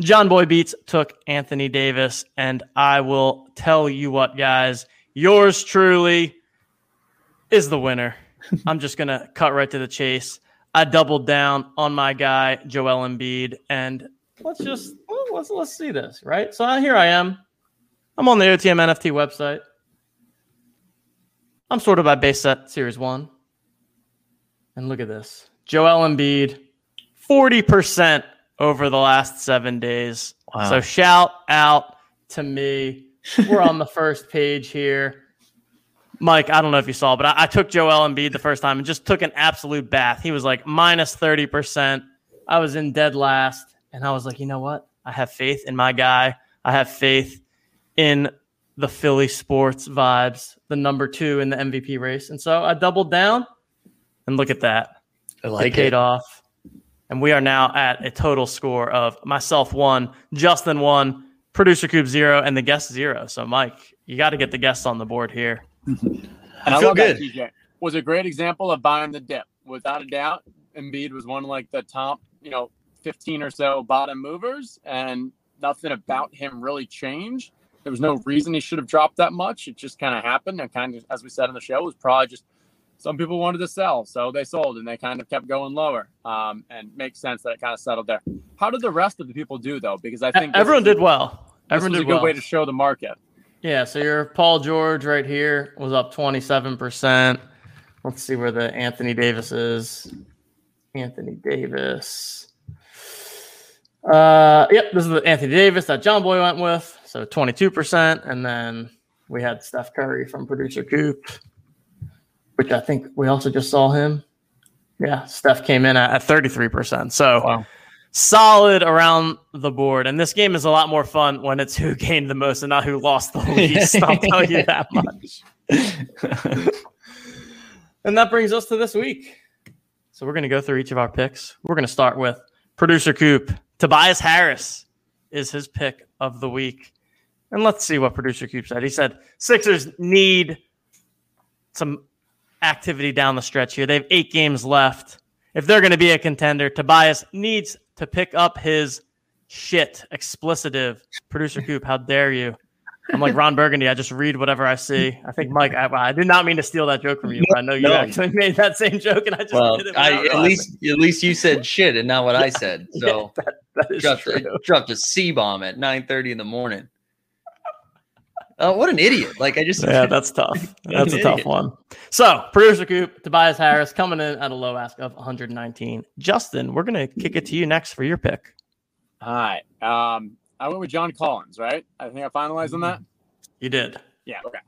John Boy Beats took Anthony Davis, and I will tell you what, guys, yours truly is the winner. I'm just gonna cut right to the chase. I doubled down on my guy Joel Embiid, and let's just let's let's see this right. So uh, here I am. I'm on the OTM NFT website. I'm sorted by base set series one, and look at this: Joel Embiid, forty percent over the last seven days. Wow. So shout out to me. We're on the first page here. Mike, I don't know if you saw, but I, I, took Joel Embiid the first time and just took an absolute bath. He was like minus 30%. I was in dead last. And I was like, you know what? I have faith in my guy. I have faith in the Philly sports vibes, the number two in the MVP race. And so I doubled down and look at that. I like it. Paid off. And we are now at a total score of myself one, Justin one, producer Coop zero, and the guest zero. So, Mike, you got to get the guests on the board here. and I, I feel good. That, Was a great example of buying the dip. Without a doubt, Embiid was one of like the top, you know, 15 or so bottom movers, and nothing about him really changed. There was no reason he should have dropped that much. It just kind of happened. And kind of, as we said in the show, was probably just – some people wanted to sell, so they sold and they kind of kept going lower. Um, and makes sense that it kind of settled there. How did the rest of the people do though? Because I think everyone did well. Everyone did a good well. way to show the market. Yeah, so your Paul George right here was up 27%. Let's see where the Anthony Davis is. Anthony Davis. Uh, yep, this is the Anthony Davis that John Boy went with. So 22%. And then we had Steph Curry from producer Coop which I think we also just saw him. Yeah, Steph came in at, at 33%. So wow. solid around the board. And this game is a lot more fun when it's who gained the most and not who lost the least. I'll tell you that much. and that brings us to this week. So we're going to go through each of our picks. We're going to start with producer Coop. Tobias Harris is his pick of the week. And let's see what producer Coop said. He said Sixers need some activity down the stretch here. They have eight games left. If they're going to be a contender, Tobias needs to pick up his shit. Explicitive. Producer Coop, how dare you? I'm like Ron Burgundy. I just read whatever I see. I think Mike. I, I did not mean to steal that joke from you, but I know you No. actually made that same joke, and I just Well, did it. I, at least at least you said shit and not what I said. Yeah, So that, that is dropped, true. a, dropped a C bomb at 9:30 in the morning. Oh, what an idiot! Like I just Yeah, that's tough. That's a an tough idiot. one. So, producer Coop, Tobias Harris coming in at a low ask of 119. Justin, we're gonna kick it to you next for your pick. All right. Um, I went with John Collins, right? I think I finalized on that. You did. Yeah. Okay.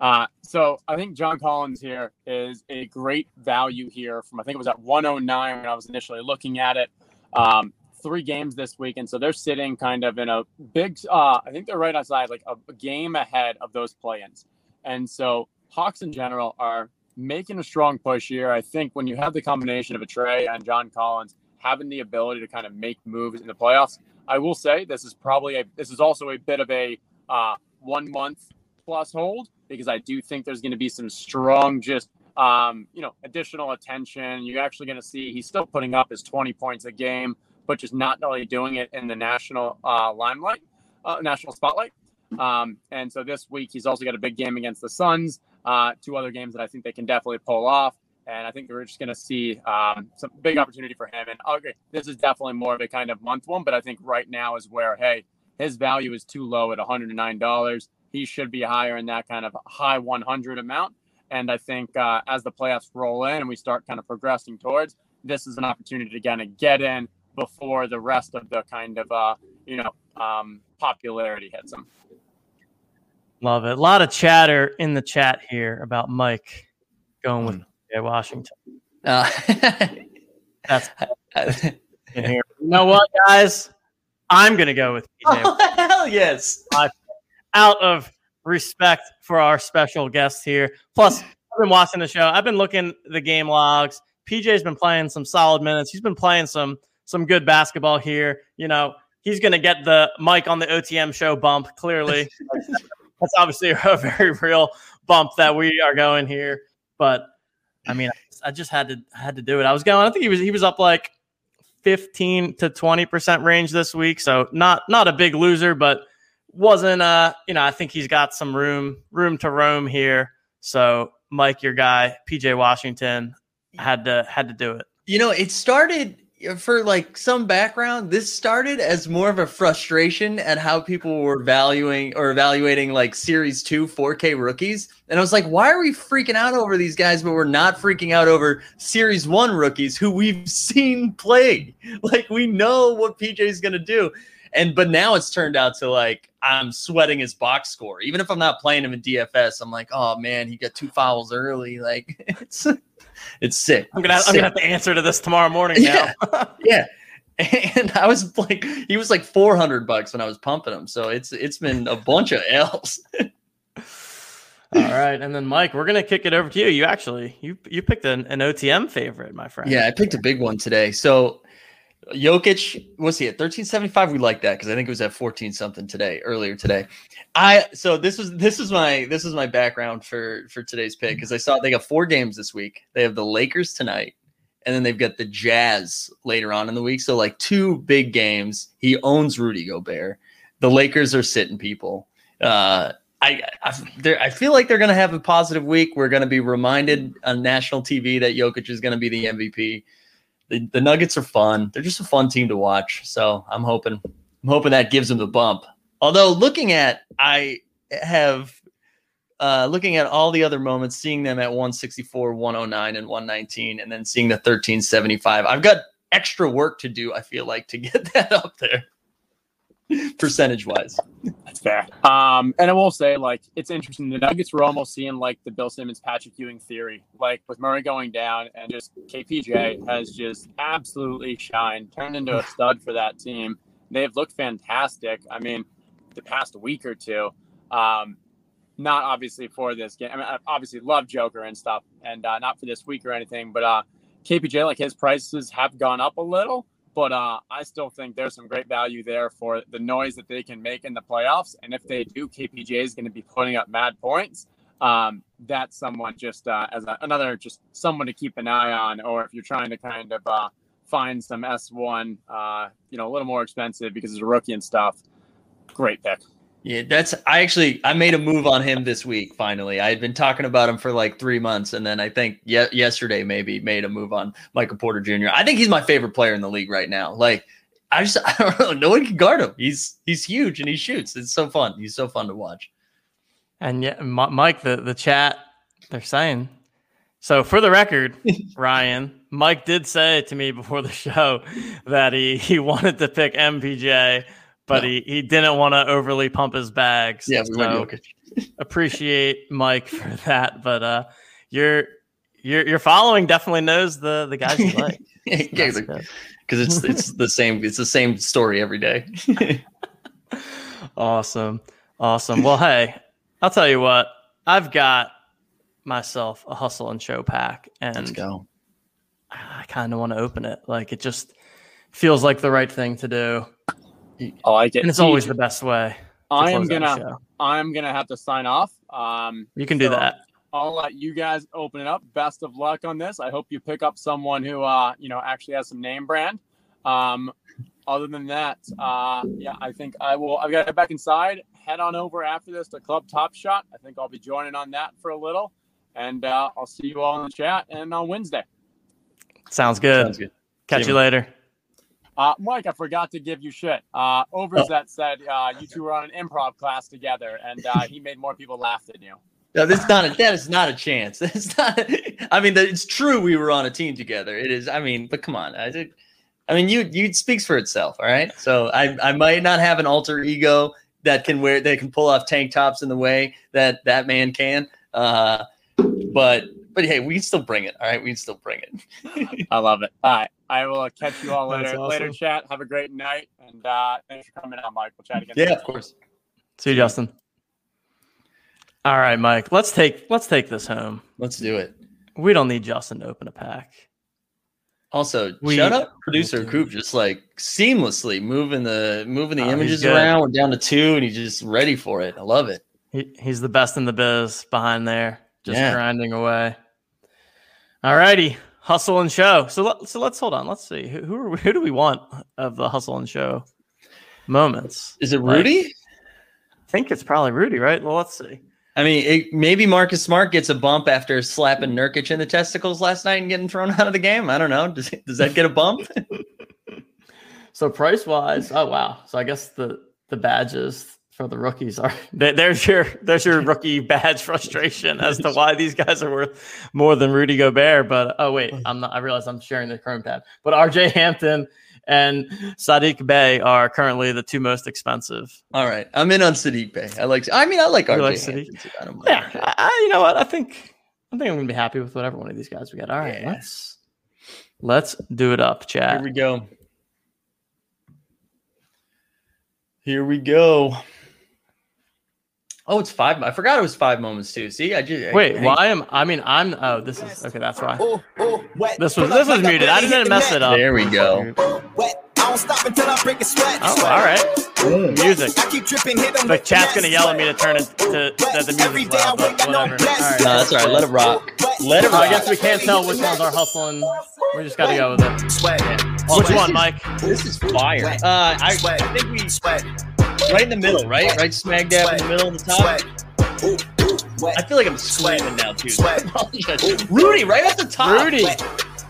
Uh, so I think John Collins here is a great value here from I think it was at 109 when I was initially looking at it. Um, three games this week, and so they're sitting kind of in a big. Uh, I think they're right outside, like a, game ahead of those play-ins, and so Hawks in general are making a strong push here. I think when you have the combination of a Trae and John Collins having the ability to kind of make moves in the playoffs, I will say this is probably a this is also a bit of a uh, one month plus hold because I do think there's going to be some strong just um, you know additional attention. You're actually going to see he's still putting up his 20 points a game, but just not really doing it in the national uh, limelight, uh, national spotlight. Um, and so this week he's also got a big game against the Suns. Uh, two other games that I think they can definitely pull off. And I think we're just going to see um, some big opportunity for him. And okay, this is definitely more of a kind of month one, but I think right now is where, hey, his value is too low at $109. He should be higher in that kind of high 100 amount. And I think uh, as the playoffs roll in and we start kind of progressing towards, this is an opportunity to kind of get in before the rest of the kind of, uh, you know, um, popularity hits him. Love it. A lot of chatter in the chat here about Mike going with PJ Washington. Uh, That's in here. You know what, guys? I'm gonna go with PJ oh, hell yes. out of respect for our special guest here. Plus, I've been watching the show. I've been looking the game logs. PJ's been playing some solid minutes. He's been playing some some good basketball here. You know, he's going to get the Mike on the OTM show bump. Clearly, that's obviously a very real bump that we are going here. But I mean, I just had to I had to do it. I was going. I think he was he was up like. 15 to 20% range this week so not not a big loser but wasn't uh you know I think he's got some room room to roam here. So Mike, your guy, PJ Washington, had to had to do it. You know, it started for like some background. This started as more of a frustration at how people were valuing or evaluating like Series 2 4K rookies. And I was like, why are we freaking out over these guys, but we're not freaking out over Series 1 rookies who we've seen play? Like, we know what PJ's going to do. And but now it's turned out to like I'm sweating his box score. Even if I'm not playing him in DFS, I'm like, oh man, he got two fouls early. Like it's it's sick. I'm gonna It's I'm sick. gonna have to answer to this tomorrow morning now. Yeah. Yeah. And I was like, he was like 400 bucks when I was pumping him. So it's it's been a bunch of L's. All right, and then Mike, we're gonna kick it over to you. You actually you you picked an, an OTM favorite, my friend. Yeah, I picked a big one today. So Jokic, what's he at 1375? We like that because I think it was at 14 something today, earlier today. I so this was this is my this is my background for for today's pick because I saw they got four games this week. They have the Lakers tonight, and then they've got the Jazz later on in the week. So like two big games. He owns Rudy Gobert. The Lakers are sitting people. Uh, I I, I feel like they're going to have a positive week. We're going to be reminded on national TV that Jokic is going to be the MVP. The, the Nuggets are fun. They're just a fun team to watch. So I'm hoping I'm hoping that gives them the bump. Although looking at I have uh, looking at all the other moments, seeing them at 164, 109, and 119, and then seeing the 1375. I've got extra work to do, I feel like, to get that up there. Percentage wise. That's fair. Um, and I will say, like, it's interesting. The Nuggets were almost seeing like the Bill Simmons, Patrick Ewing theory, like with Murray going down, and just KPJ has just absolutely shined, turned into a stud for that team. They've looked fantastic. I mean, the past week or two. Um, not obviously for this game. I mean, I obviously love Joker and stuff, and uh, not for this week or anything. But uh, KPJ, like his prices have gone up a little, but uh, I still think there's some great value there for the noise that they can make in the playoffs. And if they do, KPJ is going to be putting up mad points. um, that's someone just uh, as a, another just someone to keep an eye on, or if you're trying to kind of uh, find some S1, uh, you know, a little more expensive because he's a rookie and stuff. Great pick. Yeah, that's I actually I made a move on him this week. Finally, I had been talking about him for like three months, and then I think ye- yesterday maybe made a move on Michael Porter Jr. I think he's my favorite player in the league right now. Like I just I don't know, no one can guard him. He's he's huge and he shoots. It's so fun. He's so fun to watch. And yeah, Mike, the the chat they're saying. So for the record, Ryan, Mike did say to me before the show that he he wanted to pick MPJ, but No. he he didn't want to overly pump his bags. Yeah, we so went Jokic. appreciate Mike for that. But uh, your your your following definitely knows the the guys you like. because it's it's the same it's the same story every day. Awesome. Awesome. Well, hey, I'll tell you what, I've got myself a hustle and show pack, Let's and go. I kind of want to open it. Like it just feels like the right thing to do, I like it. and it's always the best way. to I am close out a gonna show. I'm gonna have to sign off. Um, You can do that. I'll let you guys open it up. Best of luck on this. I hope you pick up someone who uh, you know actually has some name brand. Um, other than that, uh, yeah, I think I will. I've got to get back inside. Head on over after this to Club Top Shot. I think I'll be joining on that for a little, and uh, I'll see you all in the chat and on Wednesday. Sounds good. Sounds good. Catch See you you. later. Uh, Mike, I forgot to give you shit. Uh, Overzet said uh, you two were on an improv class together, and uh, he made more people laugh than you. No, that's not a, that is not a chance. It's not. I mean, it's true we were on a team together. It is. I mean, but come on. I did. I mean, you you speaks for itself. All right. So I I might not have an alter ego that can wear that can pull off tank tops in the way that that man can. Uh, but but hey, we can still bring it. All right, we can still bring it. I love it. All right. I will uh, catch you all later. awesome. Later, chat. Have a great night. And uh, thanks for coming on, Mike. We'll chat again. Yeah, of course. See you, Justin. All right, Mike. Let's take let's take this home. Let's do it. We don't need Justin to open a pack. Also, We- shout out producer Coop, just like seamlessly moving the moving the Oh, images around. We're down to two, and he's just ready for it. I love it. He, he's the best in the biz behind there, just Yeah. grinding away. All righty, hustle and show. So let, so let's hold on. Let's see who who, are we, who do we want of the hustle and show moments. Is it Like- Rudy? I think it's probably Rudy, right? Well, let's see. I mean, it, maybe Marcus Smart gets a bump after slapping Nurkic in the testicles last night and getting thrown out of the game. I don't know. Does, does that get a bump? So price wise, oh wow. So I guess the the badges for the rookies are there's your there's your rookie badge frustration as to why these guys are worth more than Rudy Gobert. But oh wait, oh. I'm not. I realize I'm sharing the Chrome tab. But R.J. Hampton and Sadiq Bey are currently the two most expensive. All right, I'm in on Sadiq Bey. I like. I mean, I like You RJ. like Hampton, too. I don't mind. Yeah, I, I- you know what? I think I think I'm gonna be happy with whatever one of these guys we got. All right, Yeah. let's let's do it up, chat. Here we go. Here we go. Oh, it's five. I forgot it was five moments too. See, I just Wait, I, why am I mean I'm oh this is okay, that's why. Ooh, ooh, wet. This was this was like muted. I didn't hit mess the it up. There we go. net. Wet. I don't stop until I break a sweat. Oh, Sweat. all right. Music. I keep dripping, hit 'em The with chat's gonna yell at me to turn it to that the Every music's I loud, wake, but whatever. All blessed. right. No, that's all right. Let it rock. Let it So I rock. guess we can't tell which ones are hustling. We just got to go with it. Sweat. Oh, Which one, is- Mike? This is fire. Uh, I, I think we Sweat. Right in the middle, right? Right smack dab in the middle of the top. Ooh, ooh. I feel like I'm screaming now too. Sweat. Rudy, right at the top. Rudy, Wet.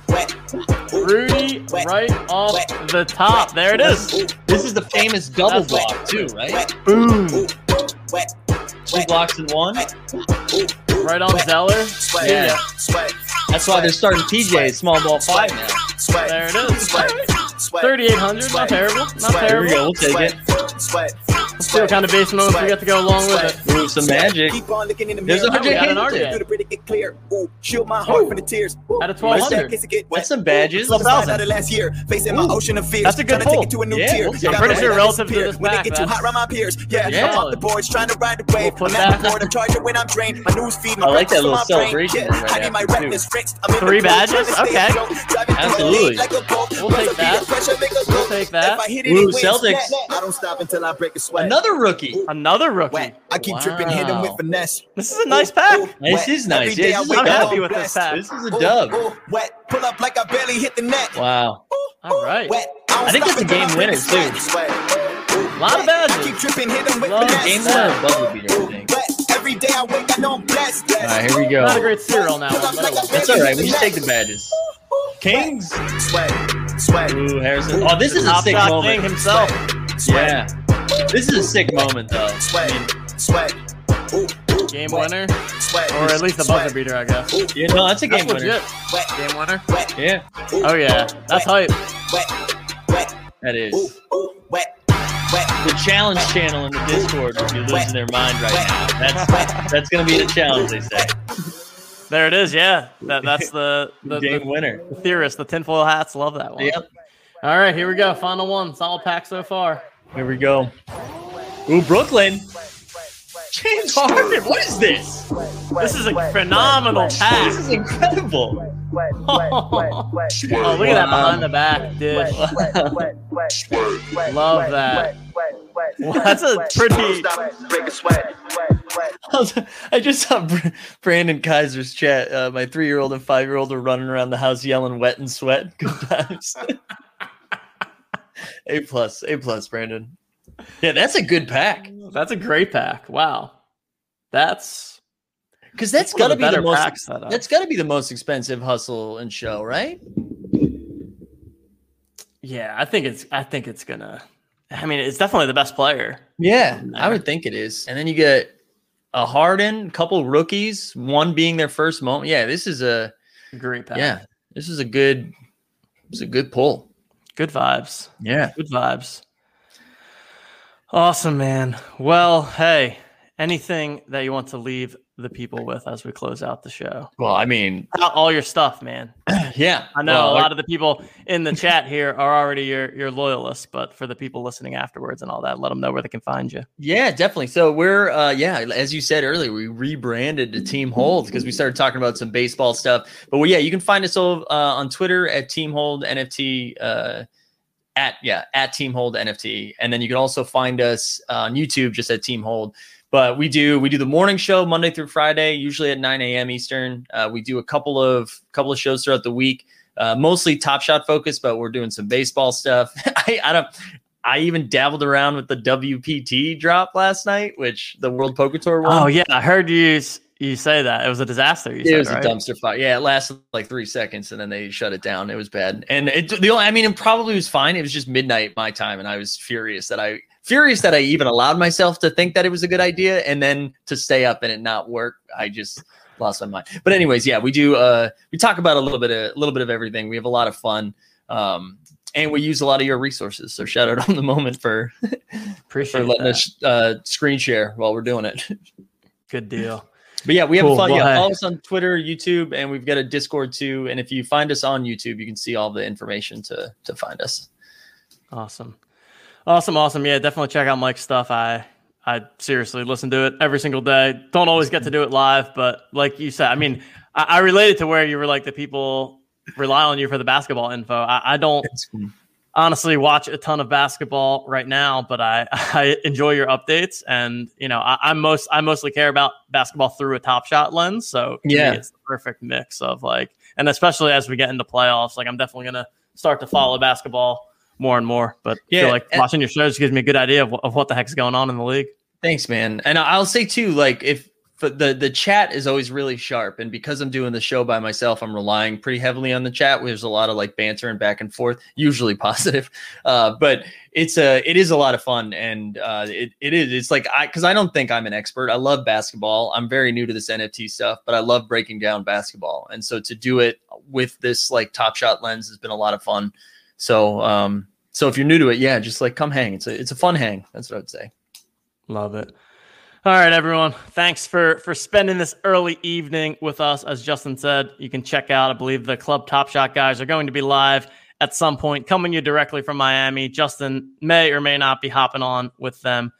Wet. Ooh, Rudy, right off the top. There it is. This is the famous double block too, right? Boom. Two blocks in one. Ooh, ooh, Right on. Zeller. Sweat. Yeah. Sweat. That's why they're starting PJ small ball five now. Sweat. There it is. Sweat. Sweat. 3,800. Not terrible. Not Sweat. Here we terrible. go. We'll take it. Sweat. Let's see what kind of base moments we got to go along with it. Ooh, some magic. Keep on looking in the There's a RJ got an Hampton. RJ. Do the get clear. Ooh, shield my heart from the tears. Ooh, At a my 1200. jackets get wet. That's some badges. Slip 12,000. out of last year, facing my ocean of fears. That's a good to take pull. it to a new Yeah, tier. we'll take it. Got I'm pretty sure relative to this when back, they get too hot around my peers. Yeah, Yeah. I'm off the boards trying to ride the wave. We'll I'm at the board, I'm charging when I'm drained. My news feed, my I like that little on my brain. celebration I need my after, redness fixed. I'm in the Three badges? Okay. afloat. Driving through the Absolutely. lead like a boat. We'll take that. of pressure, make us We'll take that. If I hit it, Ooh. Celtics. I don't stop until I break a sweat. Another rookie. Another rookie. wet. I keep dripping, hit him with Wow. finesse. This is a nice pack. Ooh, This is nice. Yeah, this I is wake a I'm happy I'm with this pack. This is a Ooh, dub. ooh, wet. Pull up like I barely hit the net. Wow. Ooh, All ooh, right. wet. don't I think stop it's a game I break winner, a too. Sweat. Ooh, Lot of wet. badges. I keep dripping, hit him with Love finesse. Game winner, or buzzer beater, I think. wet. Every day I wake, I know I'm blessed. All right, here we go. Not a great cereal now, but oh. I love it. That's all right. We just take the badges. Kings. Sweat, sweat. Ooh, Harrison. Oh, this is a Top sick moment. king himself. Yeah. This is a sick moment, though. Sweat, sweat. Ooh, ooh, Game wet, winner, Sweat, or at least a buzzer beater, I guess. Ooh, You know, that's a That's game winner. legit. Game winner. Yeah, Oh yeah, that's hype. wet, wet. that is. Ooh, ooh, wet, wet. The challenge channel in the Discord would be losing their mind right now. That's that's gonna be the challenge, they say. There it is. Yeah, that that's the the, Game the, winner. the theorists, the tinfoil hats. Love that one. Yep. All right, here we go. Final one. Solid pack so far. Here we go. Ooh, Brooklyn. James Harden. What is this? This is a phenomenal pass. This is incredible. oh, look at that behind the back dude. Love that. Well, that's a pretty. I just saw Brandon Kaiser's chat. Uh, my three-year-old and five-year-old are running around the house yelling "wet and sweat." Good times. A plus, a plus, Brandon. Yeah, that's a good pack That's a great pack. Wow, that's because that's of got to be the most. That's got to be the most expensive hustle and show, right? Yeah, I think it's. I think it's gonna. I mean, it's definitely the best player. Yeah, I would think it is. And then you get a Harden, a couple rookies, one being their first moment. Yeah, this is a Great pack. yeah, this is a good, it's a good pull. Good vibes. Yeah. Good vibes. Awesome, man. Well, hey, anything that you want to leave the people with as we close out the show? Well, I mean, Out All your stuff, man. yeah, I know Well, a lot of the people in the chat here are already your your loyalists, but for the people listening afterwards and all that, let them know where they can find you. Yeah, definitely. So we're uh yeah, as you said earlier, we rebranded to Team Hold because we started talking about some baseball stuff. But well, yeah, you can find us all uh, on Twitter at Team Hold NFT uh at yeah, at Team Hold NFT. And then you can also find us uh, on YouTube just at Team Hold. But we do we do the morning show Monday through Friday, usually at 9 a.m. Eastern. Uh, we do a couple of couple of shows throughout the week, uh, mostly Top Shot focused, but we're doing some baseball stuff. I, I don't I even dabbled around with the WPT drop last night, which the World Poker Tour one. Oh yeah, I heard you you say that it was a disaster. You it said, was right? a dumpster fire. Yeah, it lasted like three seconds and then they shut it down. It was bad. And it the only, I mean, it probably was fine. It was just midnight my time, and I was furious that I furious that I even allowed myself to think that it was a good idea, and then to stay up and it not work. I just lost my mind. But anyways, yeah, we do. Uh, we talk about a little bit of a little bit of everything. We have a lot of fun. Um, and we use a lot of your resources. So shout out Own the Moment for Appreciate for letting that. us uh, screen share while we're doing it. Good deal. But yeah, we have Cool. fun. Well, yeah, follow us on Twitter, YouTube, and we've got a Discord too. And if you find us on YouTube, you can see all the information to to find us. Awesome. Awesome, awesome. Yeah, definitely check out Mike's stuff. I I seriously listen to it every single day. Don't always get to do it live, but like you said, I mean, I, I related to where you were like the people rely on you for the basketball info. I, I don't honestly watch a ton of basketball right now, but I, I enjoy your updates and you know, I, I'm most I mostly care about basketball through a top shot lens. So Yeah. it's the perfect mix of like and especially as we get into playoffs, like I'm definitely gonna start to follow basketball more and more. But Yeah, feel like and- watching your shows gives me a good idea of, of what the heck's going on in the league. Thanks, man. And I'll say too, like if the the chat is always really sharp, and because I'm doing the show by myself, I'm relying pretty heavily on the chat. There's a lot of like banter and back and forth, usually positive, uh, but it's a it is a lot of fun, and uh, it it is it's like I because I don't think I'm an expert. I love basketball. I'm very new to this NFT stuff, but I love breaking down basketball, and so to do it with this like Top Shot lens has been a lot of fun. So um so if you're new to it, yeah, just like come hang. It's a it's a fun hang. That's what I'd say. Love it. All right, everyone. Thanks for for spending this early evening with us. As Justin said, you can check out. I believe the Club Top Shot guys are going to be live at some point, coming you directly from Miami. Justin may or may not be hopping on with them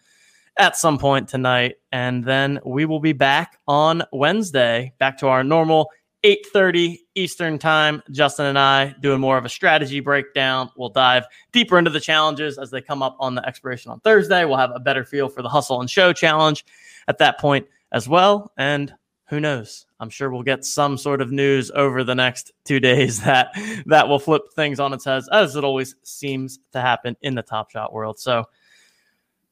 at some point tonight, and then we will be back on Wednesday, back to our normal 8:30 Eastern Time. Justin and I doing more of a strategy breakdown. We'll dive deeper into the challenges as they come up on the expiration on Thursday. We'll have a better feel for the hustle and show challenge at that point as well. And who knows? I'm sure we'll get some sort of news over the next two days that that will flip things on its heads, as it always seems to happen in the Top Shot world. So,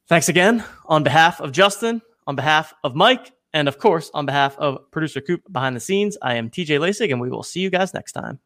thanks again on behalf of Justin, on behalf of Mike, and of course, on behalf of producer Coop behind the scenes, I am TJ Lasig, and we will see you guys next time.